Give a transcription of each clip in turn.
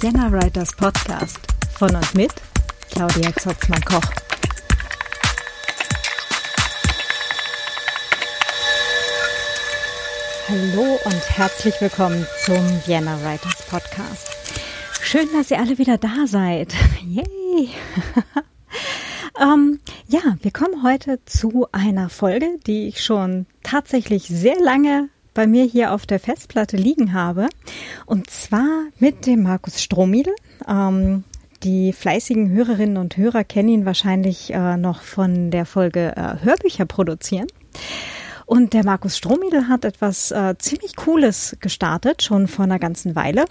Vienna Writers Podcast von und mit Claudia Zotzmann-Koch. Hallo und herzlich willkommen zum Vienna Writers Podcast. Schön, dass ihr alle wieder da seid. Yay! ähm, ja, wir kommen heute zu einer Folge, die ich schon tatsächlich sehr lange bei mir hier auf der Festplatte liegen habe. Und zwar mit dem Markus Strohmiedl. Ähm, die fleißigen Hörerinnen und Hörer kennen ihn wahrscheinlich äh, noch von der Folge äh, Hörbücher produzieren. Und der Markus Strohmiedl hat etwas äh, ziemlich Cooles gestartet, schon vor einer ganzen Weile.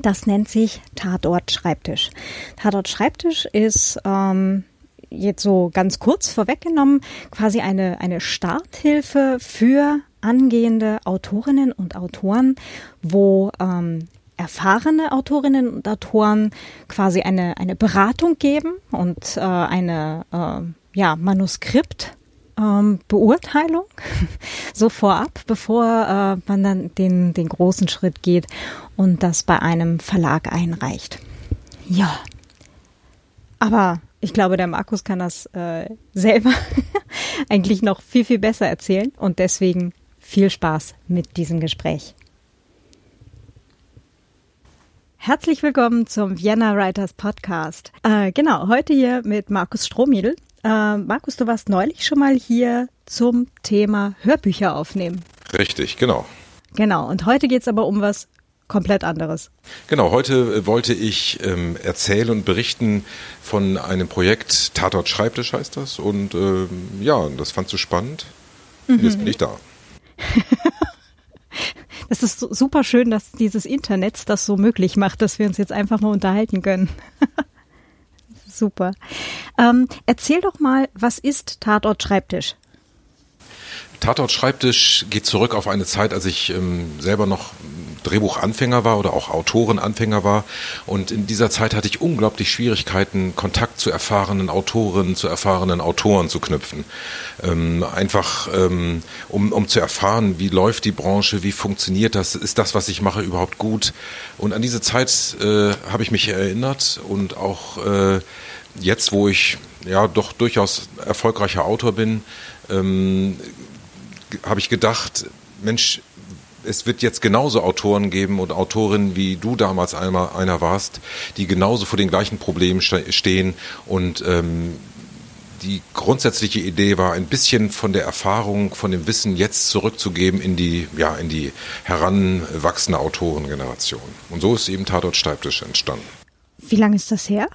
Das nennt sich Tatort Schreibtisch. Tatort Schreibtisch ist ähm, jetzt so ganz kurz vorweggenommen quasi eine, eine Starthilfe für angehende Autorinnen und Autoren, wo ähm, erfahrene Autorinnen und Autoren quasi eine, eine Beratung geben und äh, eine äh, ja, Manuskript ähm, Beurteilung so vorab, bevor äh, man dann den, den großen Schritt geht und das bei einem Verlag einreicht. Ja, aber ich glaube, der Markus kann das äh, selber eigentlich noch viel, viel besser erzählen und deswegen viel Spaß mit diesem Gespräch. Herzlich willkommen zum Vienna Writers Podcast. Äh, genau, heute hier mit Markus Strohmiedl. Äh, Markus, du warst neulich schon mal hier zum Thema Hörbücher aufnehmen. Richtig, genau. Genau, und heute geht es aber um was komplett anderes. Genau, heute äh, wollte ich ähm, erzählen und berichten von einem Projekt Tatort Schreibtisch heißt das. Und ähm, ja, das fandst du spannend. Mhm. Jetzt bin ich da. Das ist super schön, dass dieses Internet das so möglich macht, dass wir uns jetzt einfach mal unterhalten können. super. Ähm, erzähl doch mal, was ist Tatort Schreibtisch? Tatort Schreibtisch geht zurück auf eine Zeit, als ich ähm, selber noch Drehbuchanfänger war oder auch Autorenanfänger war. Und in dieser Zeit hatte ich unglaublich Schwierigkeiten, Kontakt zu erfahrenen Autorinnen, zu erfahrenen Autoren zu knüpfen. Ähm, einfach, ähm, um, um zu erfahren, wie läuft die Branche, wie funktioniert das, ist das, was ich mache, überhaupt gut. Und an diese Zeit äh, habe ich mich erinnert und auch äh, jetzt, wo ich ja doch durchaus erfolgreicher Autor bin, ähm, habe ich gedacht, Mensch, es wird jetzt genauso Autoren geben und Autorinnen, wie du damals einmal einer warst, die genauso vor den gleichen Problemen stehen und ähm, die grundsätzliche Idee war, ein bisschen von der Erfahrung, von dem Wissen jetzt zurückzugeben in die, ja, in die heranwachsende Autorengeneration. Und so ist eben Tatort Steibtisch entstanden. Wie lange ist das her?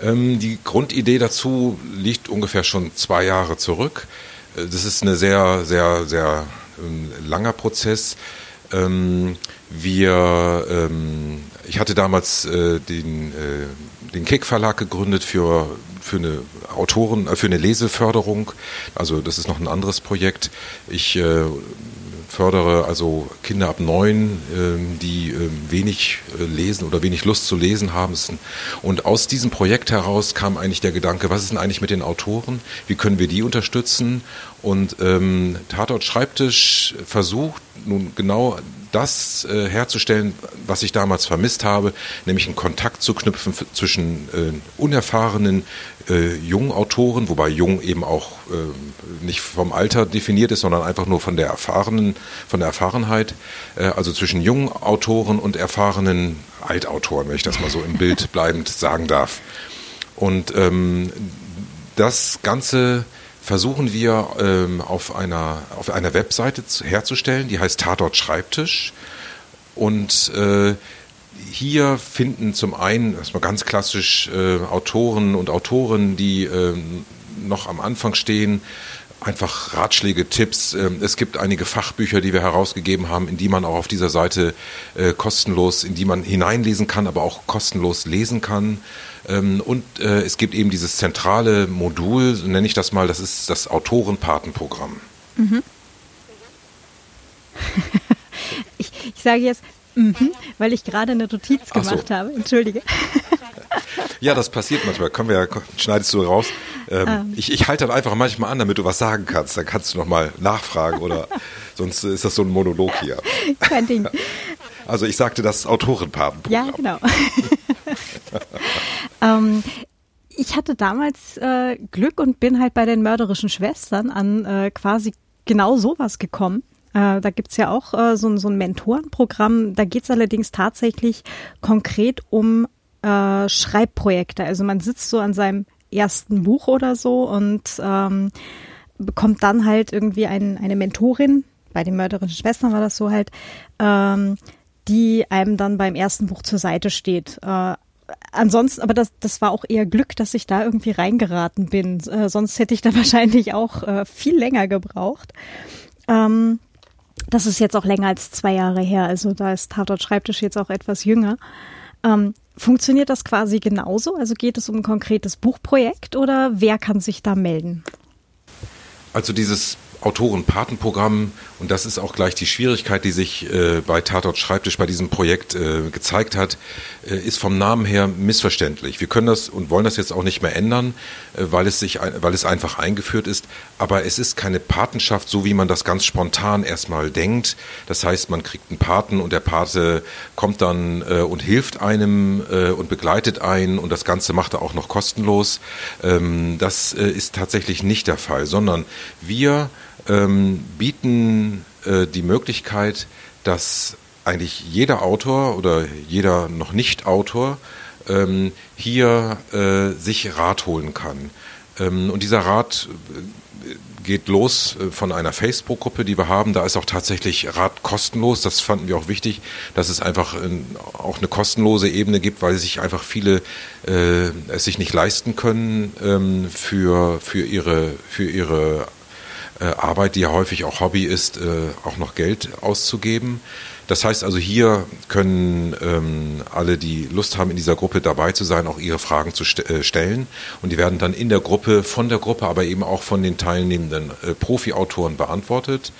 Ähm, die Grundidee dazu liegt ungefähr schon zwei Jahre zurück. Äh, das ist eine sehr, sehr, sehr ähm, langer Prozess. Ähm, wir, ähm, ich hatte damals äh, den, äh, den Kick Verlag gegründet für für eine Autoren, für eine Leseförderung. Also das ist noch ein anderes Projekt. Ich fördere also Kinder ab neun, ähm, die ähm, wenig äh, lesen oder wenig Lust zu lesen haben. Und aus diesem Projekt heraus kam eigentlich der Gedanke, was ist denn eigentlich mit den Autoren? Wie können wir die unterstützen? Und ähm, Tatort Schreibtisch versucht nun genau das äh, herzustellen, was ich damals vermisst habe, nämlich einen Kontakt zu knüpfen zwischen äh, unerfahrenen äh, jungen Autoren, wobei jung eben auch äh, nicht vom Alter definiert ist, sondern einfach nur von der erfahrenen, von der Erfahrenheit, äh, also zwischen jungen Autoren und erfahrenen Altautoren, wenn ich das mal so im Bild bleibend sagen darf. Und ähm, das Ganze versuchen wir ähm, auf, einer, auf einer Webseite zu, herzustellen, die heißt Tatort Schreibtisch. Und äh, hier finden zum einen erstmal ganz klassisch äh, Autoren und Autoren, die äh, noch am Anfang stehen, einfach Ratschläge, Tipps. Ähm, es gibt einige Fachbücher, die wir herausgegeben haben, in die man auch auf dieser Seite äh, kostenlos, in die man hineinlesen kann, aber auch kostenlos lesen kann. Ähm, und äh, es gibt eben dieses zentrale Modul, so nenne ich das mal, das ist das Autorenpatenprogramm. Mhm. ich, ich sage jetzt, mhm, weil ich gerade eine Notiz gemacht so. habe. Entschuldige. Ja, das passiert manchmal. Können wir ja, schneidest du raus. Ähm, ähm. Ich, ich halte dann einfach manchmal an, damit du was sagen kannst. Dann kannst du nochmal nachfragen oder sonst ist das so ein Monolog hier. Kein Ding. Also ich sagte das Autorenpatenprogramm. Ja, genau. Ähm, ich hatte damals äh, Glück und bin halt bei den mörderischen Schwestern an äh, quasi genau sowas gekommen. Äh, da gibt's ja auch äh, so, so ein Mentorenprogramm. Da geht's allerdings tatsächlich konkret um äh, Schreibprojekte. Also man sitzt so an seinem ersten Buch oder so und ähm, bekommt dann halt irgendwie ein, eine Mentorin, bei den mörderischen Schwestern war das so halt, ähm, die einem dann beim ersten Buch zur Seite steht. Äh, ansonsten, aber das, das war auch eher Glück, dass ich da irgendwie reingeraten bin. Äh, sonst hätte ich da wahrscheinlich auch äh, viel länger gebraucht. Ähm, das ist jetzt auch länger als zwei Jahre her. Also da ist Tatort Schreibtisch jetzt auch etwas jünger. Ähm, funktioniert das quasi genauso? Also geht es um ein konkretes Buchprojekt oder wer kann sich da melden? Also dieses Autorenpatenprogramm und das ist auch gleich die Schwierigkeit, die sich äh, bei Tatort Schreibtisch bei diesem Projekt äh, gezeigt hat, äh, ist vom Namen her missverständlich. Wir können das und wollen das jetzt auch nicht mehr ändern, äh, weil es sich, weil es einfach eingeführt ist. Aber es ist keine Patenschaft, so wie man das ganz spontan erstmal denkt. Das heißt, man kriegt einen Paten und der Pate kommt dann äh, und hilft einem äh, und begleitet einen und das Ganze macht er auch noch kostenlos. Ähm, das ist tatsächlich nicht der Fall, sondern wir ähm, bieten äh, die Möglichkeit, dass eigentlich jeder Autor oder jeder noch nicht Autor ähm, hier äh, sich Rat holen kann. Ähm, und dieser Rat äh, geht los äh, von einer Facebook-Gruppe, die wir haben. Da ist auch tatsächlich Rat kostenlos. Das fanden wir auch wichtig, dass es einfach auch eine kostenlose Ebene gibt, weil sich einfach viele äh, es sich nicht leisten können, ähm, für, für ihre, für ihre äh, Arbeit, die ja häufig auch Hobby ist, äh, auch noch Geld auszugeben. Das heißt also, hier können ähm, alle, die Lust haben, in dieser Gruppe dabei zu sein, auch ihre Fragen zu st äh, stellen. Und die werden dann in der Gruppe, von der Gruppe, aber eben auch von den teilnehmenden äh, Profi-Autoren beantwortet.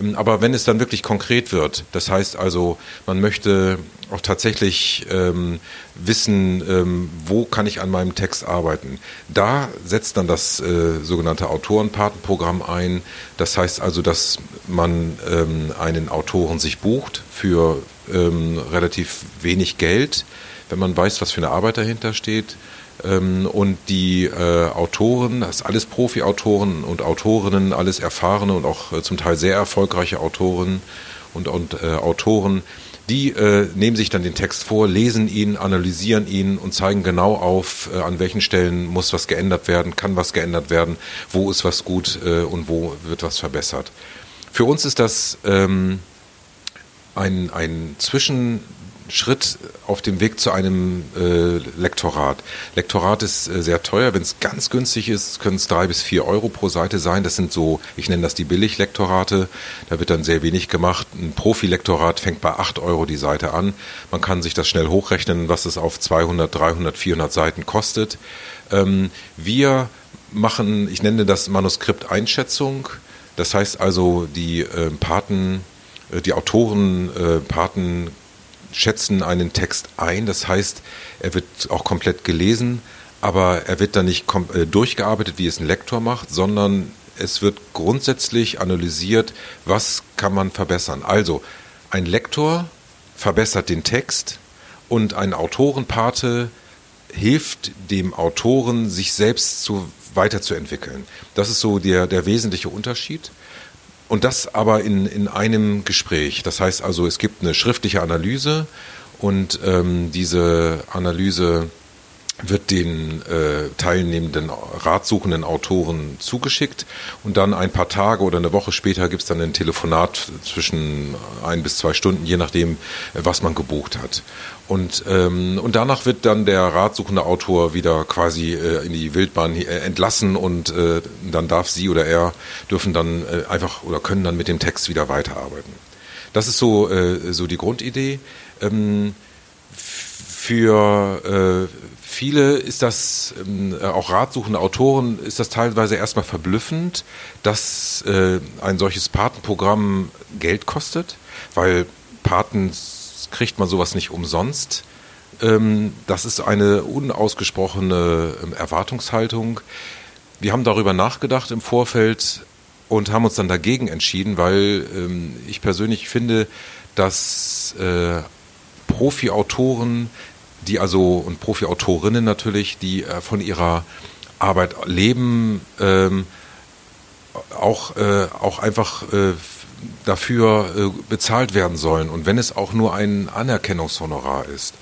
Ähm, aber wenn es dann wirklich konkret wird, das heißt also, man möchte auch tatsächlich ähm, wissen, ähm, wo kann ich an meinem Text arbeiten. Da setzt dann das äh, sogenannte Autorenpatenprogramm ein. Das heißt also, dass man ähm, einen Autoren sich bucht für ähm, relativ wenig Geld, wenn man weiß, was für eine Arbeit dahinter steht. Ähm, und die äh, Autoren, das ist alles Profi-Autoren und Autorinnen, alles erfahrene und auch äh, zum Teil sehr erfolgreiche Autoren und, und äh, Autoren, die äh, nehmen sich dann den Text vor, lesen ihn, analysieren ihn und zeigen genau auf, äh, an welchen Stellen muss was geändert werden, kann was geändert werden, wo ist was gut äh, und wo wird was verbessert. Für uns ist das ähm, ein, ein Zwischen Schritt auf dem Weg zu einem äh, Lektorat. Lektorat ist äh, sehr teuer. Wenn es ganz günstig ist, können es drei bis vier Euro pro Seite sein. Das sind so, ich nenne das die Billiglektorate. Da wird dann sehr wenig gemacht. Ein Profilektorat fängt bei acht Euro die Seite an. Man kann sich das schnell hochrechnen, was es auf 200, 300, 400 Seiten kostet. Ähm, wir machen, ich nenne das Manuskript Einschätzung. Das heißt also, die äh, Paten, äh, die Autoren, äh, Paten schätzen einen Text ein. Das heißt, er wird auch komplett gelesen, aber er wird dann nicht äh, durchgearbeitet, wie es ein Lektor macht, sondern es wird grundsätzlich analysiert, was kann man verbessern. Also ein Lektor verbessert den Text und ein Autorenpate hilft dem Autoren, sich selbst zu, weiterzuentwickeln. Das ist so der, der wesentliche Unterschied. Und das aber in, in einem Gespräch. Das heißt also, es gibt eine schriftliche Analyse und ähm, diese Analyse wird den äh, teilnehmenden ratsuchenden Autoren zugeschickt und dann ein paar Tage oder eine Woche später gibt es dann ein Telefonat zwischen ein bis zwei Stunden, je nachdem, was man gebucht hat. Und, ähm, und danach wird dann der ratsuchende Autor wieder quasi äh, in die Wildbahn äh, entlassen und äh, dann darf sie oder er dürfen dann äh, einfach oder können dann mit dem Text wieder weiterarbeiten. Das ist so, äh, so die Grundidee. Ähm, für äh, viele ist das, ähm, auch ratsuchende Autoren, ist das teilweise erstmal verblüffend, dass äh, ein solches Patenprogramm Geld kostet, weil Paten kriegt man sowas nicht umsonst. Ähm, das ist eine unausgesprochene ähm, Erwartungshaltung. Wir haben darüber nachgedacht im Vorfeld und haben uns dann dagegen entschieden, weil ähm, ich persönlich finde, dass äh, Profi-Autoren, die also und Profi-Autorinnen natürlich, die äh, von ihrer Arbeit leben, ähm, auch, äh, auch einfach äh, dafür äh, bezahlt werden sollen. Und wenn es auch nur ein Anerkennungshonorar ist.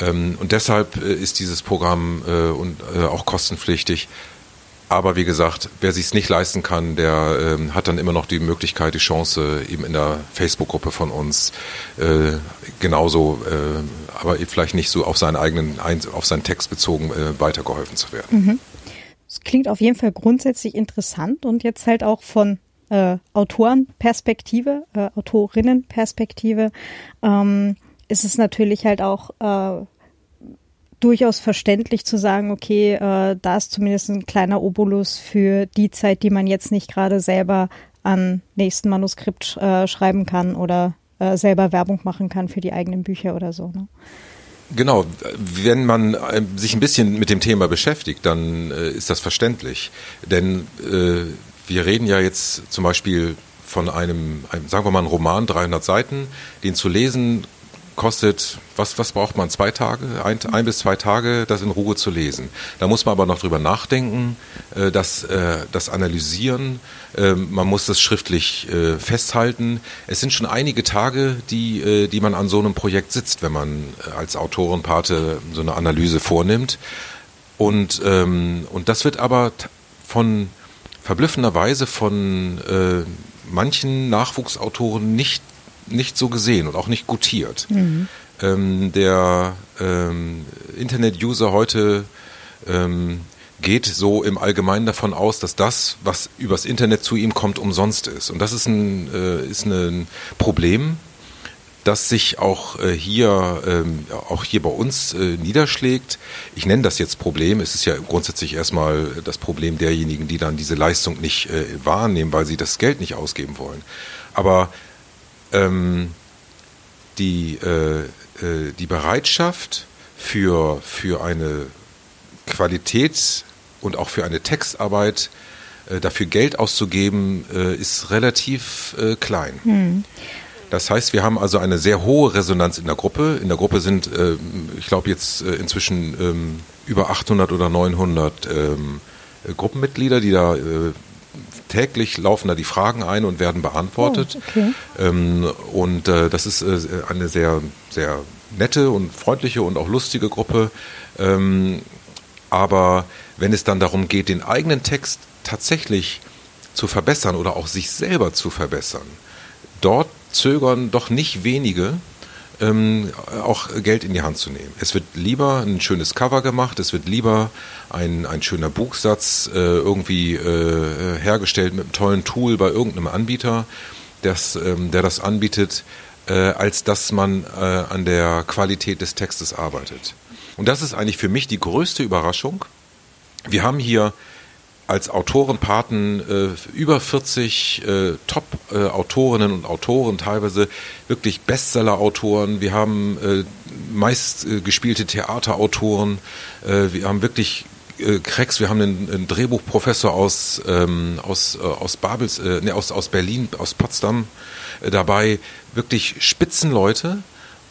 Ähm, und deshalb äh, ist dieses Programm äh, auch kostenpflichtig. Aber wie gesagt, wer sich es nicht leisten kann, der äh, hat dann immer noch die Möglichkeit, die Chance, eben in der Facebook-Gruppe von uns genauso, aber vielleicht nicht so auf seinen eigenen, auf seinen Text bezogen weitergeholfen zu werden. Mhm. Das klingt auf jeden Fall grundsätzlich interessant und jetzt halt auch von äh, Autorenperspektive, äh, Autorinnenperspektive, ähm, ist es natürlich halt auch äh, durchaus verständlich zu sagen, okay, äh, da ist zumindest ein kleiner Obolus für die Zeit, die man jetzt nicht gerade selber an nächsten Manuskript äh, schreiben kann oder äh, selber Werbung machen kann für die eigenen Bücher oder so. Ne? Genau, wenn man äh, sich ein bisschen mit dem Thema beschäftigt, dann äh, ist das verständlich. Denn äh, wir reden ja jetzt zum Beispiel von einem, einem, sagen wir mal, einen Roman, 300 Seiten, den zu lesen kostet, was, was braucht man, zwei Tage, ein, ein, bis zwei Tage, das in Ruhe zu lesen. Da muss man aber noch drüber nachdenken, äh, das, äh, das analysieren, äh, man muss das schriftlich äh, festhalten. Es sind schon einige Tage, die, äh, die man an so einem Projekt sitzt, wenn man äh, als Autorenpate so eine Analyse vornimmt. Und, ähm, und das wird aber von verblüffenderweise von äh, manchen Nachwuchsautoren nicht nicht so gesehen und auch nicht gutiert. Mhm. Ähm, der ähm, Internet-User heute ähm, geht so im Allgemeinen davon aus, dass das, was übers Internet zu ihm kommt, umsonst ist. Und das ist ein, äh, ist ein Problem, das sich auch äh, hier, ähm, auch hier bei uns äh, niederschlägt. Ich nenne das jetzt Problem. Es ist ja grundsätzlich erstmal das Problem derjenigen, die dann diese Leistung nicht äh, wahrnehmen, weil sie das Geld nicht ausgeben wollen. Aber ähm, die, äh, die Bereitschaft für, für eine Qualität und auch für eine Textarbeit dafür Geld auszugeben, ist relativ klein. Hm. Das heißt, wir haben also eine sehr hohe Resonanz in der Gruppe. In der Gruppe sind, äh, ich glaube, jetzt äh, inzwischen ähm, über 800 oder 900 ähm, Gruppenmitglieder, die da äh, täglich laufen da die Fragen ein und werden beantwortet. Oh, okay. ähm, und äh, das ist äh, eine sehr, sehr nette und freundliche und auch lustige Gruppe. Ähm, aber wenn es dann darum geht, den eigenen Text tatsächlich zu verbessern oder auch sich selber zu verbessern, dort zögern doch nicht wenige, ähm, auch Geld in die Hand zu nehmen. Es wird lieber ein schönes Cover gemacht, es wird lieber ein, ein schöner Buchsatz äh, irgendwie äh, hergestellt mit einem tollen Tool bei irgendeinem Anbieter, das, ähm, der das anbietet, äh, als dass man äh, an der Qualität des Textes arbeitet. Und das ist eigentlich für mich die größte Überraschung. Wir haben hier als Autorenpaten äh, über 40 äh, Top-Autorinnen und Autoren, teilweise wirklich Bestseller-Autoren. Wir haben äh, meist äh, gespielte Theaterautoren. Äh, wir haben wirklich äh, Krex, wir haben einen, einen Drehbuchprofessor aus, ähm, aus, äh, aus Babels, äh, nee, aus, aus Berlin, aus Potsdam äh, dabei. Wirklich Spitzenleute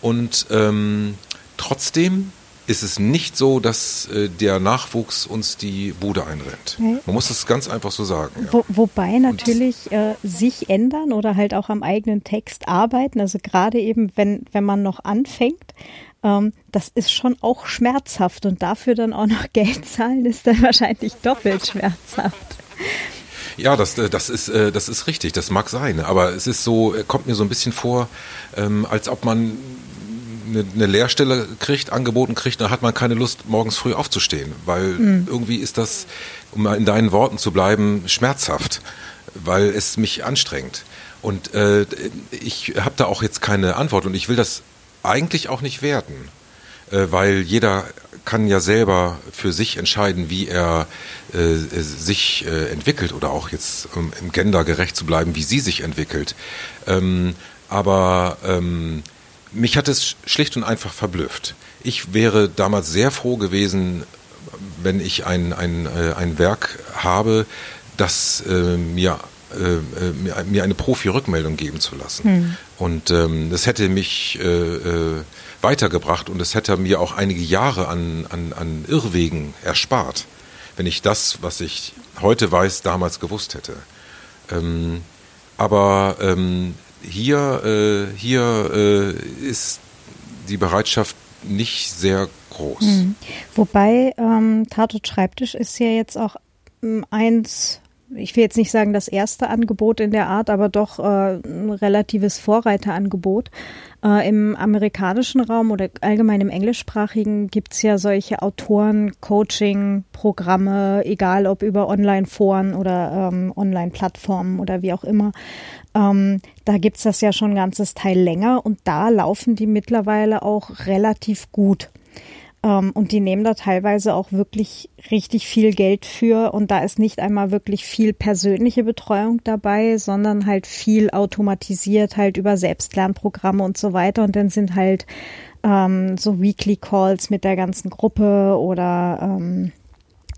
und ähm, trotzdem ist es nicht so, dass äh, der Nachwuchs uns die Bude einrennt. Okay. Man muss das ganz einfach so sagen. Ja. Wo, wobei natürlich äh, sich ändern oder halt auch am eigenen Text arbeiten, also gerade eben, wenn, wenn man noch anfängt, ähm, das ist schon auch schmerzhaft und dafür dann auch noch Geld zahlen, ist dann wahrscheinlich doppelt schmerzhaft. Ja, das, äh, das, ist, äh, das ist richtig, das mag sein, aber es ist so, äh, kommt mir so ein bisschen vor, ähm, als ob man eine, eine Lehrstelle kriegt, angeboten kriegt, dann hat man keine Lust, morgens früh aufzustehen, weil mhm. irgendwie ist das, um in deinen Worten zu bleiben, schmerzhaft, weil es mich anstrengt. Und äh, ich habe da auch jetzt keine Antwort und ich will das eigentlich auch nicht werten, äh, weil jeder kann ja selber für sich entscheiden, wie er äh, sich äh, entwickelt oder auch jetzt, um im Gender gerecht zu bleiben, wie sie sich entwickelt. Ähm, aber ähm, mich hat es schlicht und einfach verblüfft. Ich wäre damals sehr froh gewesen, wenn ich ein, ein, äh, ein Werk habe, das äh, mir äh, mir eine Profi-Rückmeldung geben zu lassen. Hm. Und ähm, das hätte mich äh, äh, weitergebracht und es hätte mir auch einige Jahre an, an, an Irrwegen erspart, wenn ich das, was ich heute weiß, damals gewusst hätte. Ähm, aber ähm, hier, äh, hier äh, ist die Bereitschaft nicht sehr groß. Mhm. Wobei ähm, Tatort Schreibtisch ist ja jetzt auch ähm, eins, ich will jetzt nicht sagen das erste Angebot in der Art, aber doch äh, ein relatives Vorreiterangebot. Äh, Im amerikanischen Raum oder allgemein im englischsprachigen gibt es ja solche Autoren-Coaching-Programme, egal ob über Online-Foren oder ähm, Online-Plattformen oder wie auch immer. Ähm, da gibt's das ja schon ein ganzes Teil länger und da laufen die mittlerweile auch relativ gut. Ähm, und die nehmen da teilweise auch wirklich richtig viel Geld für und da ist nicht einmal wirklich viel persönliche Betreuung dabei, sondern halt viel automatisiert halt über Selbstlernprogramme und so weiter und dann sind halt ähm, so Weekly Calls mit der ganzen Gruppe oder ähm,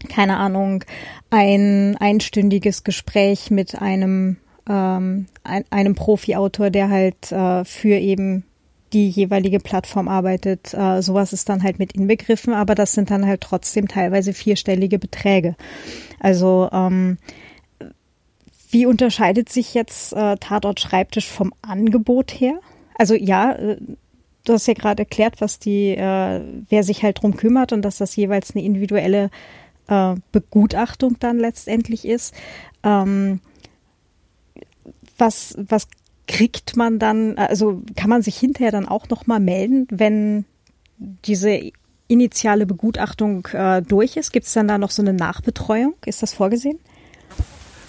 keine Ahnung, ein einstündiges Gespräch mit einem ähm, ein, einem Profi-Autor, der halt äh, für eben die jeweilige Plattform arbeitet. Äh, sowas ist dann halt mit inbegriffen, aber das sind dann halt trotzdem teilweise vierstellige Beträge. Also ähm, wie unterscheidet sich jetzt äh, Tatort Schreibtisch vom Angebot her? Also ja, äh, du hast ja gerade erklärt, was die, äh, wer sich halt drum kümmert und dass das jeweils eine individuelle äh, Begutachtung dann letztendlich ist. Ähm, was, was kriegt man dann, also kann man sich hinterher dann auch nochmal melden, wenn diese initiale Begutachtung äh, durch ist? Gibt es dann da noch so eine Nachbetreuung? Ist das vorgesehen?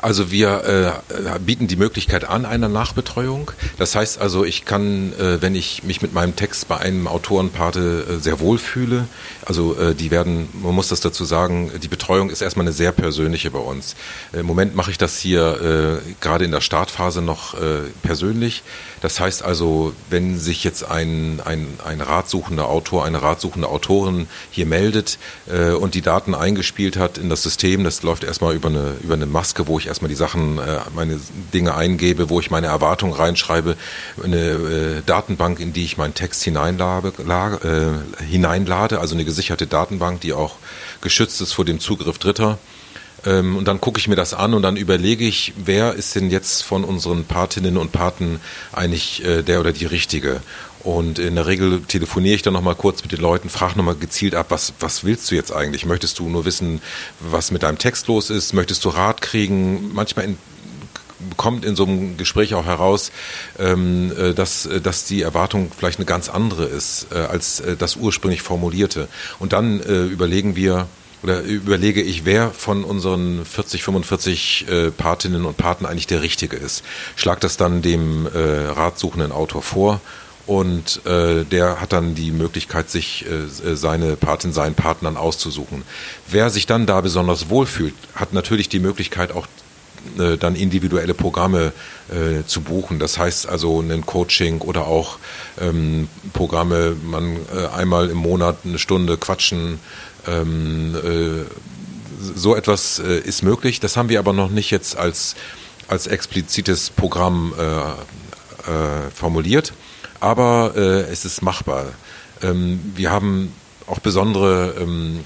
Also wir äh, bieten die Möglichkeit an einer Nachbetreuung. Das heißt also, ich kann, äh, wenn ich mich mit meinem Text bei einem Autorenpate äh, sehr wohl fühle, also äh, die werden, man muss das dazu sagen, die Betreuung ist erstmal eine sehr persönliche bei uns. Im Moment mache ich das hier äh, gerade in der Startphase noch äh, persönlich. Das heißt also, wenn sich jetzt ein, ein, ein ratsuchender Autor, eine ratsuchende Autorin hier meldet äh, und die Daten eingespielt hat in das System, das läuft erstmal über eine, über eine Maske, wo ich erstmal die Sachen, äh, meine Dinge eingebe, wo ich meine Erwartungen reinschreibe, eine äh, Datenbank, in die ich meinen Text hineinlade, äh, hineinlade, also eine gesicherte Datenbank, die auch geschützt ist vor dem Zugriff Dritter. Ähm, und dann gucke ich mir das an und dann überlege ich, wer ist denn jetzt von unseren Patinnen und Paten eigentlich äh, der oder die Richtige. Und in der Regel telefoniere ich dann nochmal kurz mit den Leuten, frage nochmal gezielt ab, was, was willst du jetzt eigentlich? Möchtest du nur wissen, was mit deinem Text los ist? Möchtest du Rat kriegen? Manchmal in, kommt in so einem Gespräch auch heraus, ähm, äh, dass, äh, dass die Erwartung vielleicht eine ganz andere ist, äh, als das ursprünglich formulierte. Und dann überlegen wir, oder überlege ich, wer von unseren 40, 45 äh, Patinnen und Paten eigentlich der Richtige ist. Schlag das dann dem äh, ratsuchenden Autor vor und äh, der hat dann die Möglichkeit, sich äh, seine Patin, seinen Partnern auszusuchen. Wer sich dann da besonders wohlfühlt, hat natürlich die Möglichkeit auch äh, dann individuelle Programme äh, zu buchen. Das heißt also ein Coaching oder auch ähm, Programme, man äh, einmal im Monat eine Stunde quatschen ähm, äh, so etwas äh, ist möglich. Das haben wir aber noch nicht jetzt als, als explizites Programm äh, äh, formuliert, aber äh, es ist machbar. Ähm, wir haben auch besondere ähm,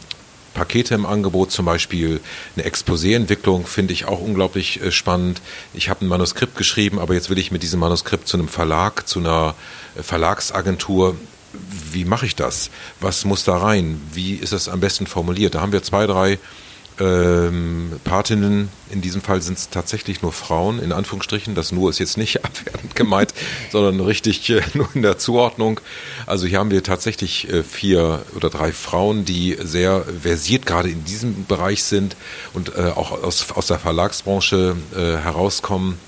Pakete im Angebot, zum Beispiel eine Exposé-Entwicklung, finde ich auch unglaublich äh, spannend. Ich habe ein Manuskript geschrieben, aber jetzt will ich mit diesem Manuskript zu einem Verlag, zu einer Verlagsagentur wie mache ich das? Was muss da rein? Wie ist das am besten formuliert? Da haben wir zwei, drei ähm, Patinnen, in diesem Fall sind es tatsächlich nur Frauen, in Anführungsstrichen. Das nur ist jetzt nicht abwertend gemeint, sondern richtig äh, nur in der Zuordnung. Also hier haben wir tatsächlich äh, vier oder drei Frauen, die sehr versiert gerade in diesem Bereich sind und äh, auch aus, aus der Verlagsbranche äh, herauskommen,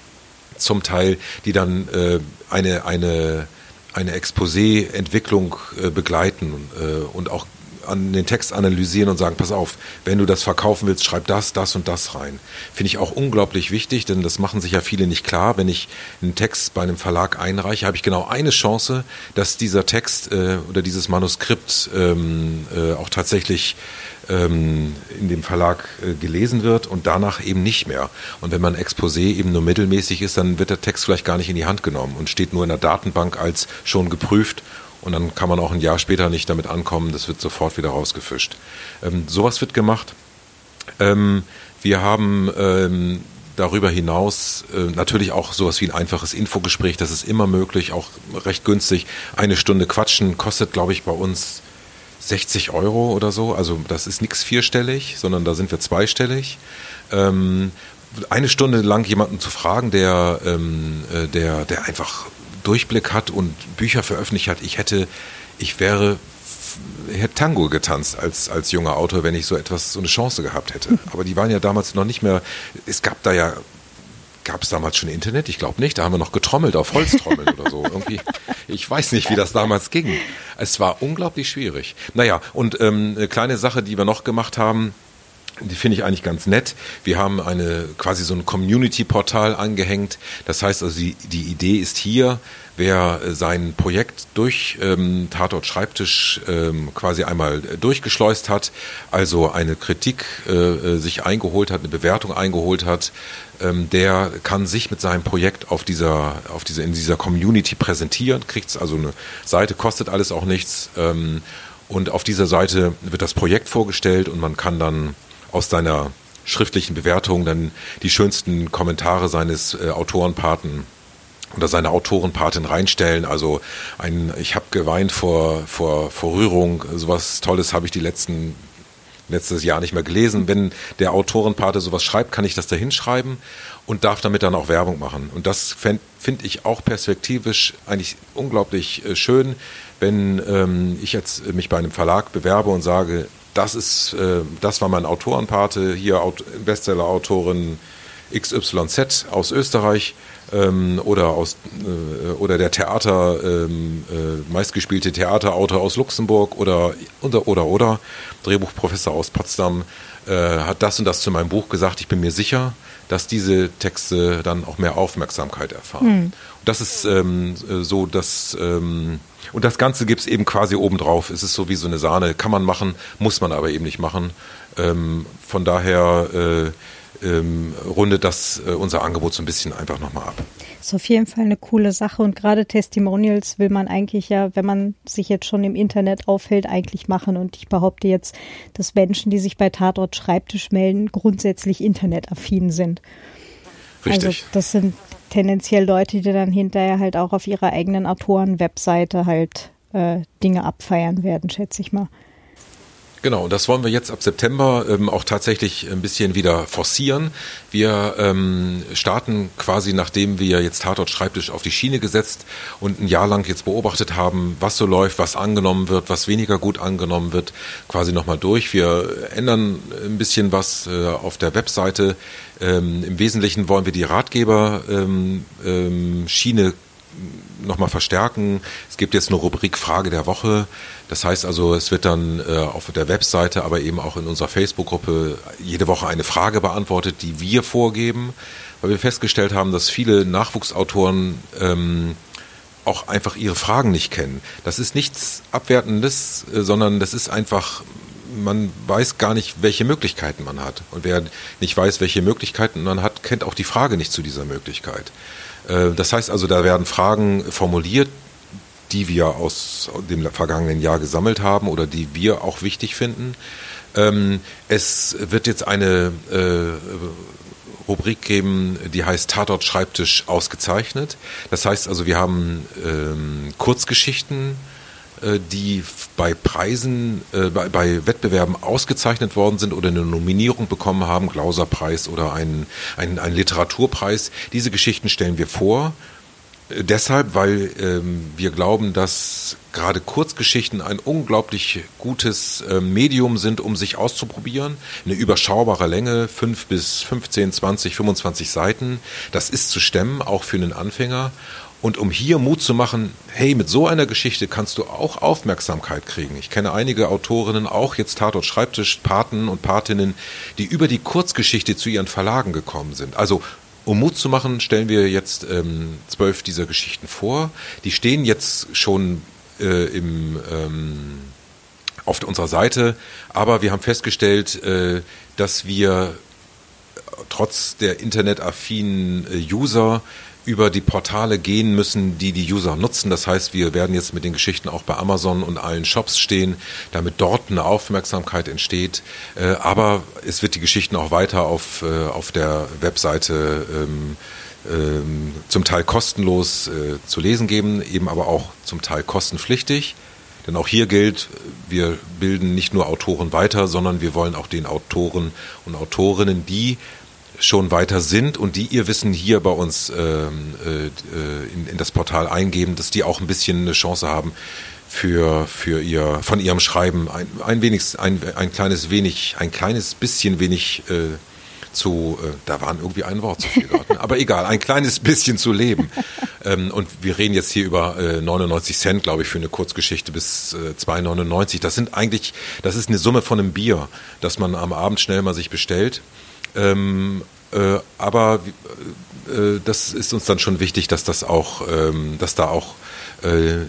zum Teil, die dann äh, eine, eine eine Exposé-Entwicklung äh, begleiten äh, und auch an den Text analysieren und sagen, pass auf, wenn du das verkaufen willst, schreib das, das und das rein. Finde ich auch unglaublich wichtig, denn das machen sich ja viele nicht klar. Wenn ich einen Text bei einem Verlag einreiche, habe ich genau eine Chance, dass dieser Text äh, oder dieses Manuskript ähm, äh, auch tatsächlich ähm, in dem Verlag äh, gelesen wird und danach eben nicht mehr. Und wenn mein Exposé eben nur mittelmäßig ist, dann wird der Text vielleicht gar nicht in die Hand genommen und steht nur in der Datenbank als schon geprüft und dann kann man auch ein Jahr später nicht damit ankommen, das wird sofort wieder rausgefischt. Ähm, sowas wird gemacht. Ähm, wir haben ähm, darüber hinaus äh, natürlich auch sowas wie ein einfaches Infogespräch, das ist immer möglich, auch recht günstig. Eine Stunde quatschen kostet, glaube ich, bei uns 60 Euro oder so. Also das ist nichts vierstellig, sondern da sind wir zweistellig. Ähm, eine Stunde lang jemanden zu fragen, der, ähm, äh, der, der einfach Durchblick hat und Bücher veröffentlicht hat. Ich hätte, ich wäre hätte Tango getanzt als, als junger Autor, wenn ich so etwas, so eine Chance gehabt hätte. Aber die waren ja damals noch nicht mehr, es gab da ja Gab es damals schon Internet? Ich glaube nicht. Da haben wir noch getrommelt auf Holztrommeln oder so. Irgendwie, ich weiß nicht, wie das damals ging. Es war unglaublich schwierig. Naja, und ähm, eine kleine Sache, die wir noch gemacht haben, die finde ich eigentlich ganz nett. Wir haben eine quasi so ein Community-Portal angehängt. Das heißt also, die, die Idee ist hier, wer sein Projekt durch ähm, Tatort Schreibtisch ähm, quasi einmal durchgeschleust hat, also eine Kritik äh, äh, sich eingeholt hat, eine Bewertung eingeholt hat, ähm, der kann sich mit seinem Projekt auf dieser, auf dieser, in dieser Community präsentieren, kriegt also eine Seite, kostet alles auch nichts. Ähm, und auf dieser Seite wird das Projekt vorgestellt und man kann dann aus seiner schriftlichen Bewertung dann die schönsten Kommentare seines äh, Autorenpaten oder seine Autorenpatin reinstellen. Also ein, ich habe geweint vor, vor, vor Rührung, sowas Tolles habe ich die letzten letztes Jahr nicht mehr gelesen. Wenn der Autorenpate sowas schreibt, kann ich das da hinschreiben und darf damit dann auch Werbung machen. Und das finde ich auch perspektivisch eigentlich unglaublich äh, schön, wenn ähm, ich jetzt mich bei einem Verlag bewerbe und sage, das ist, äh, das war mein Autorenpate, hier Bestseller-Autorin XYZ aus Österreich ähm, oder aus äh, oder der Theater ähm, äh, meistgespielte Theaterautor aus Luxemburg oder oder oder oder Drehbuchprofessor aus Potsdam äh, hat das und das zu meinem Buch gesagt. Ich bin mir sicher, dass diese Texte dann auch mehr Aufmerksamkeit erfahren. Hm. Das ist ähm, so, dass ähm, und das Ganze gibt es eben quasi obendrauf. Es ist so wie so eine Sahne. Kann man machen, muss man aber eben nicht machen. Ähm, von daher äh, ähm, rundet das äh, unser Angebot so ein bisschen einfach nochmal ab. Ist auf jeden Fall eine coole Sache und gerade Testimonials will man eigentlich ja, wenn man sich jetzt schon im Internet aufhält, eigentlich machen. Und ich behaupte jetzt, dass Menschen, die sich bei Tatort Schreibtisch melden, grundsätzlich internetaffin sind. Richtig. Also das sind tendenziell Leute, die dann hinterher halt auch auf ihrer eigenen Autoren-Webseite halt äh, Dinge abfeiern werden, schätze ich mal. Genau, das wollen wir jetzt ab September ähm, auch tatsächlich ein bisschen wieder forcieren. Wir ähm, starten quasi, nachdem wir jetzt Tatort Schreibtisch auf die Schiene gesetzt und ein Jahr lang jetzt beobachtet haben, was so läuft, was angenommen wird, was weniger gut angenommen wird, quasi nochmal durch. Wir ändern ein bisschen was äh, auf der Webseite. Ähm, Im Wesentlichen wollen wir die Ratgeber-Schiene ähm, ähm, nochmal verstärken. Es gibt jetzt eine Rubrik Frage der Woche. Das heißt also, es wird dann äh, auf der Webseite, aber eben auch in unserer Facebook-Gruppe jede Woche eine Frage beantwortet, die wir vorgeben, weil wir festgestellt haben, dass viele Nachwuchsautoren ähm, auch einfach ihre Fragen nicht kennen. Das ist nichts Abwertendes, äh, sondern das ist einfach man weiß gar nicht, welche Möglichkeiten man hat. Und wer nicht weiß, welche Möglichkeiten man hat, kennt auch die Frage nicht zu dieser Möglichkeit. Äh, das heißt also, da werden Fragen formuliert, die wir aus dem vergangenen Jahr gesammelt haben oder die wir auch wichtig finden. Ähm, es wird jetzt eine äh, Rubrik geben, die heißt Tatort Schreibtisch ausgezeichnet. Das heißt also, wir haben ähm, Kurzgeschichten, äh, die bei Preisen, äh, bei, bei, Wettbewerben ausgezeichnet worden sind oder eine Nominierung bekommen haben, Glauserpreis oder einen, einen, einen Literaturpreis. Diese Geschichten stellen wir vor. Deshalb, weil ähm, wir glauben, dass gerade Kurzgeschichten ein unglaublich gutes äh, Medium sind, um sich auszuprobieren. Eine überschaubare Länge, fünf bis 15, 20, 25 Seiten. Das ist zu stemmen, auch für einen Anfänger. Und um hier Mut zu machen, hey, mit so einer Geschichte kannst du auch Aufmerksamkeit kriegen. Ich kenne einige Autorinnen, auch jetzt Tatort Schreibtisch, Paten und Patinnen, die über die Kurzgeschichte zu ihren Verlagen gekommen sind. Also um Mut zu machen, stellen wir jetzt ähm, zwölf dieser Geschichten vor. Die stehen jetzt schon äh, im, ähm, auf unserer Seite. Aber wir haben festgestellt, äh, dass wir trotz der internetaffinen äh, User über die Portale gehen müssen, die die User nutzen. Das heißt, wir werden jetzt mit den Geschichten auch bei Amazon und allen Shops stehen, damit dort eine Aufmerksamkeit entsteht. Äh, aber es wird die Geschichten auch weiter auf, äh, auf der Webseite ähm, ähm, zum Teil kostenlos äh, zu lesen geben, eben aber auch zum Teil kostenpflichtig. Denn auch hier gilt, wir bilden nicht nur Autoren weiter, sondern wir wollen auch den Autoren und Autorinnen, die schon weiter sind und die ihr Wissen hier bei uns ähm, äh, in, in, das Portal eingeben, dass die auch ein bisschen eine Chance haben für, für ihr, von ihrem Schreiben ein, ein wenig, ein, ein kleines wenig, ein kleines bisschen wenig äh, zu, äh, da waren irgendwie ein Wort zu viel gerade, aber egal, ein kleines bisschen zu leben. ähm, und wir reden jetzt hier über äh, 99 Cent, glaube ich, für eine Kurzgeschichte bis äh, 2,99. Das sind eigentlich, das ist eine Summe von einem Bier, das man am Abend schnell mal sich bestellt. Ähm, äh, aber äh, das ist uns dann schon wichtig, dass das auch, ähm, dass da auch äh,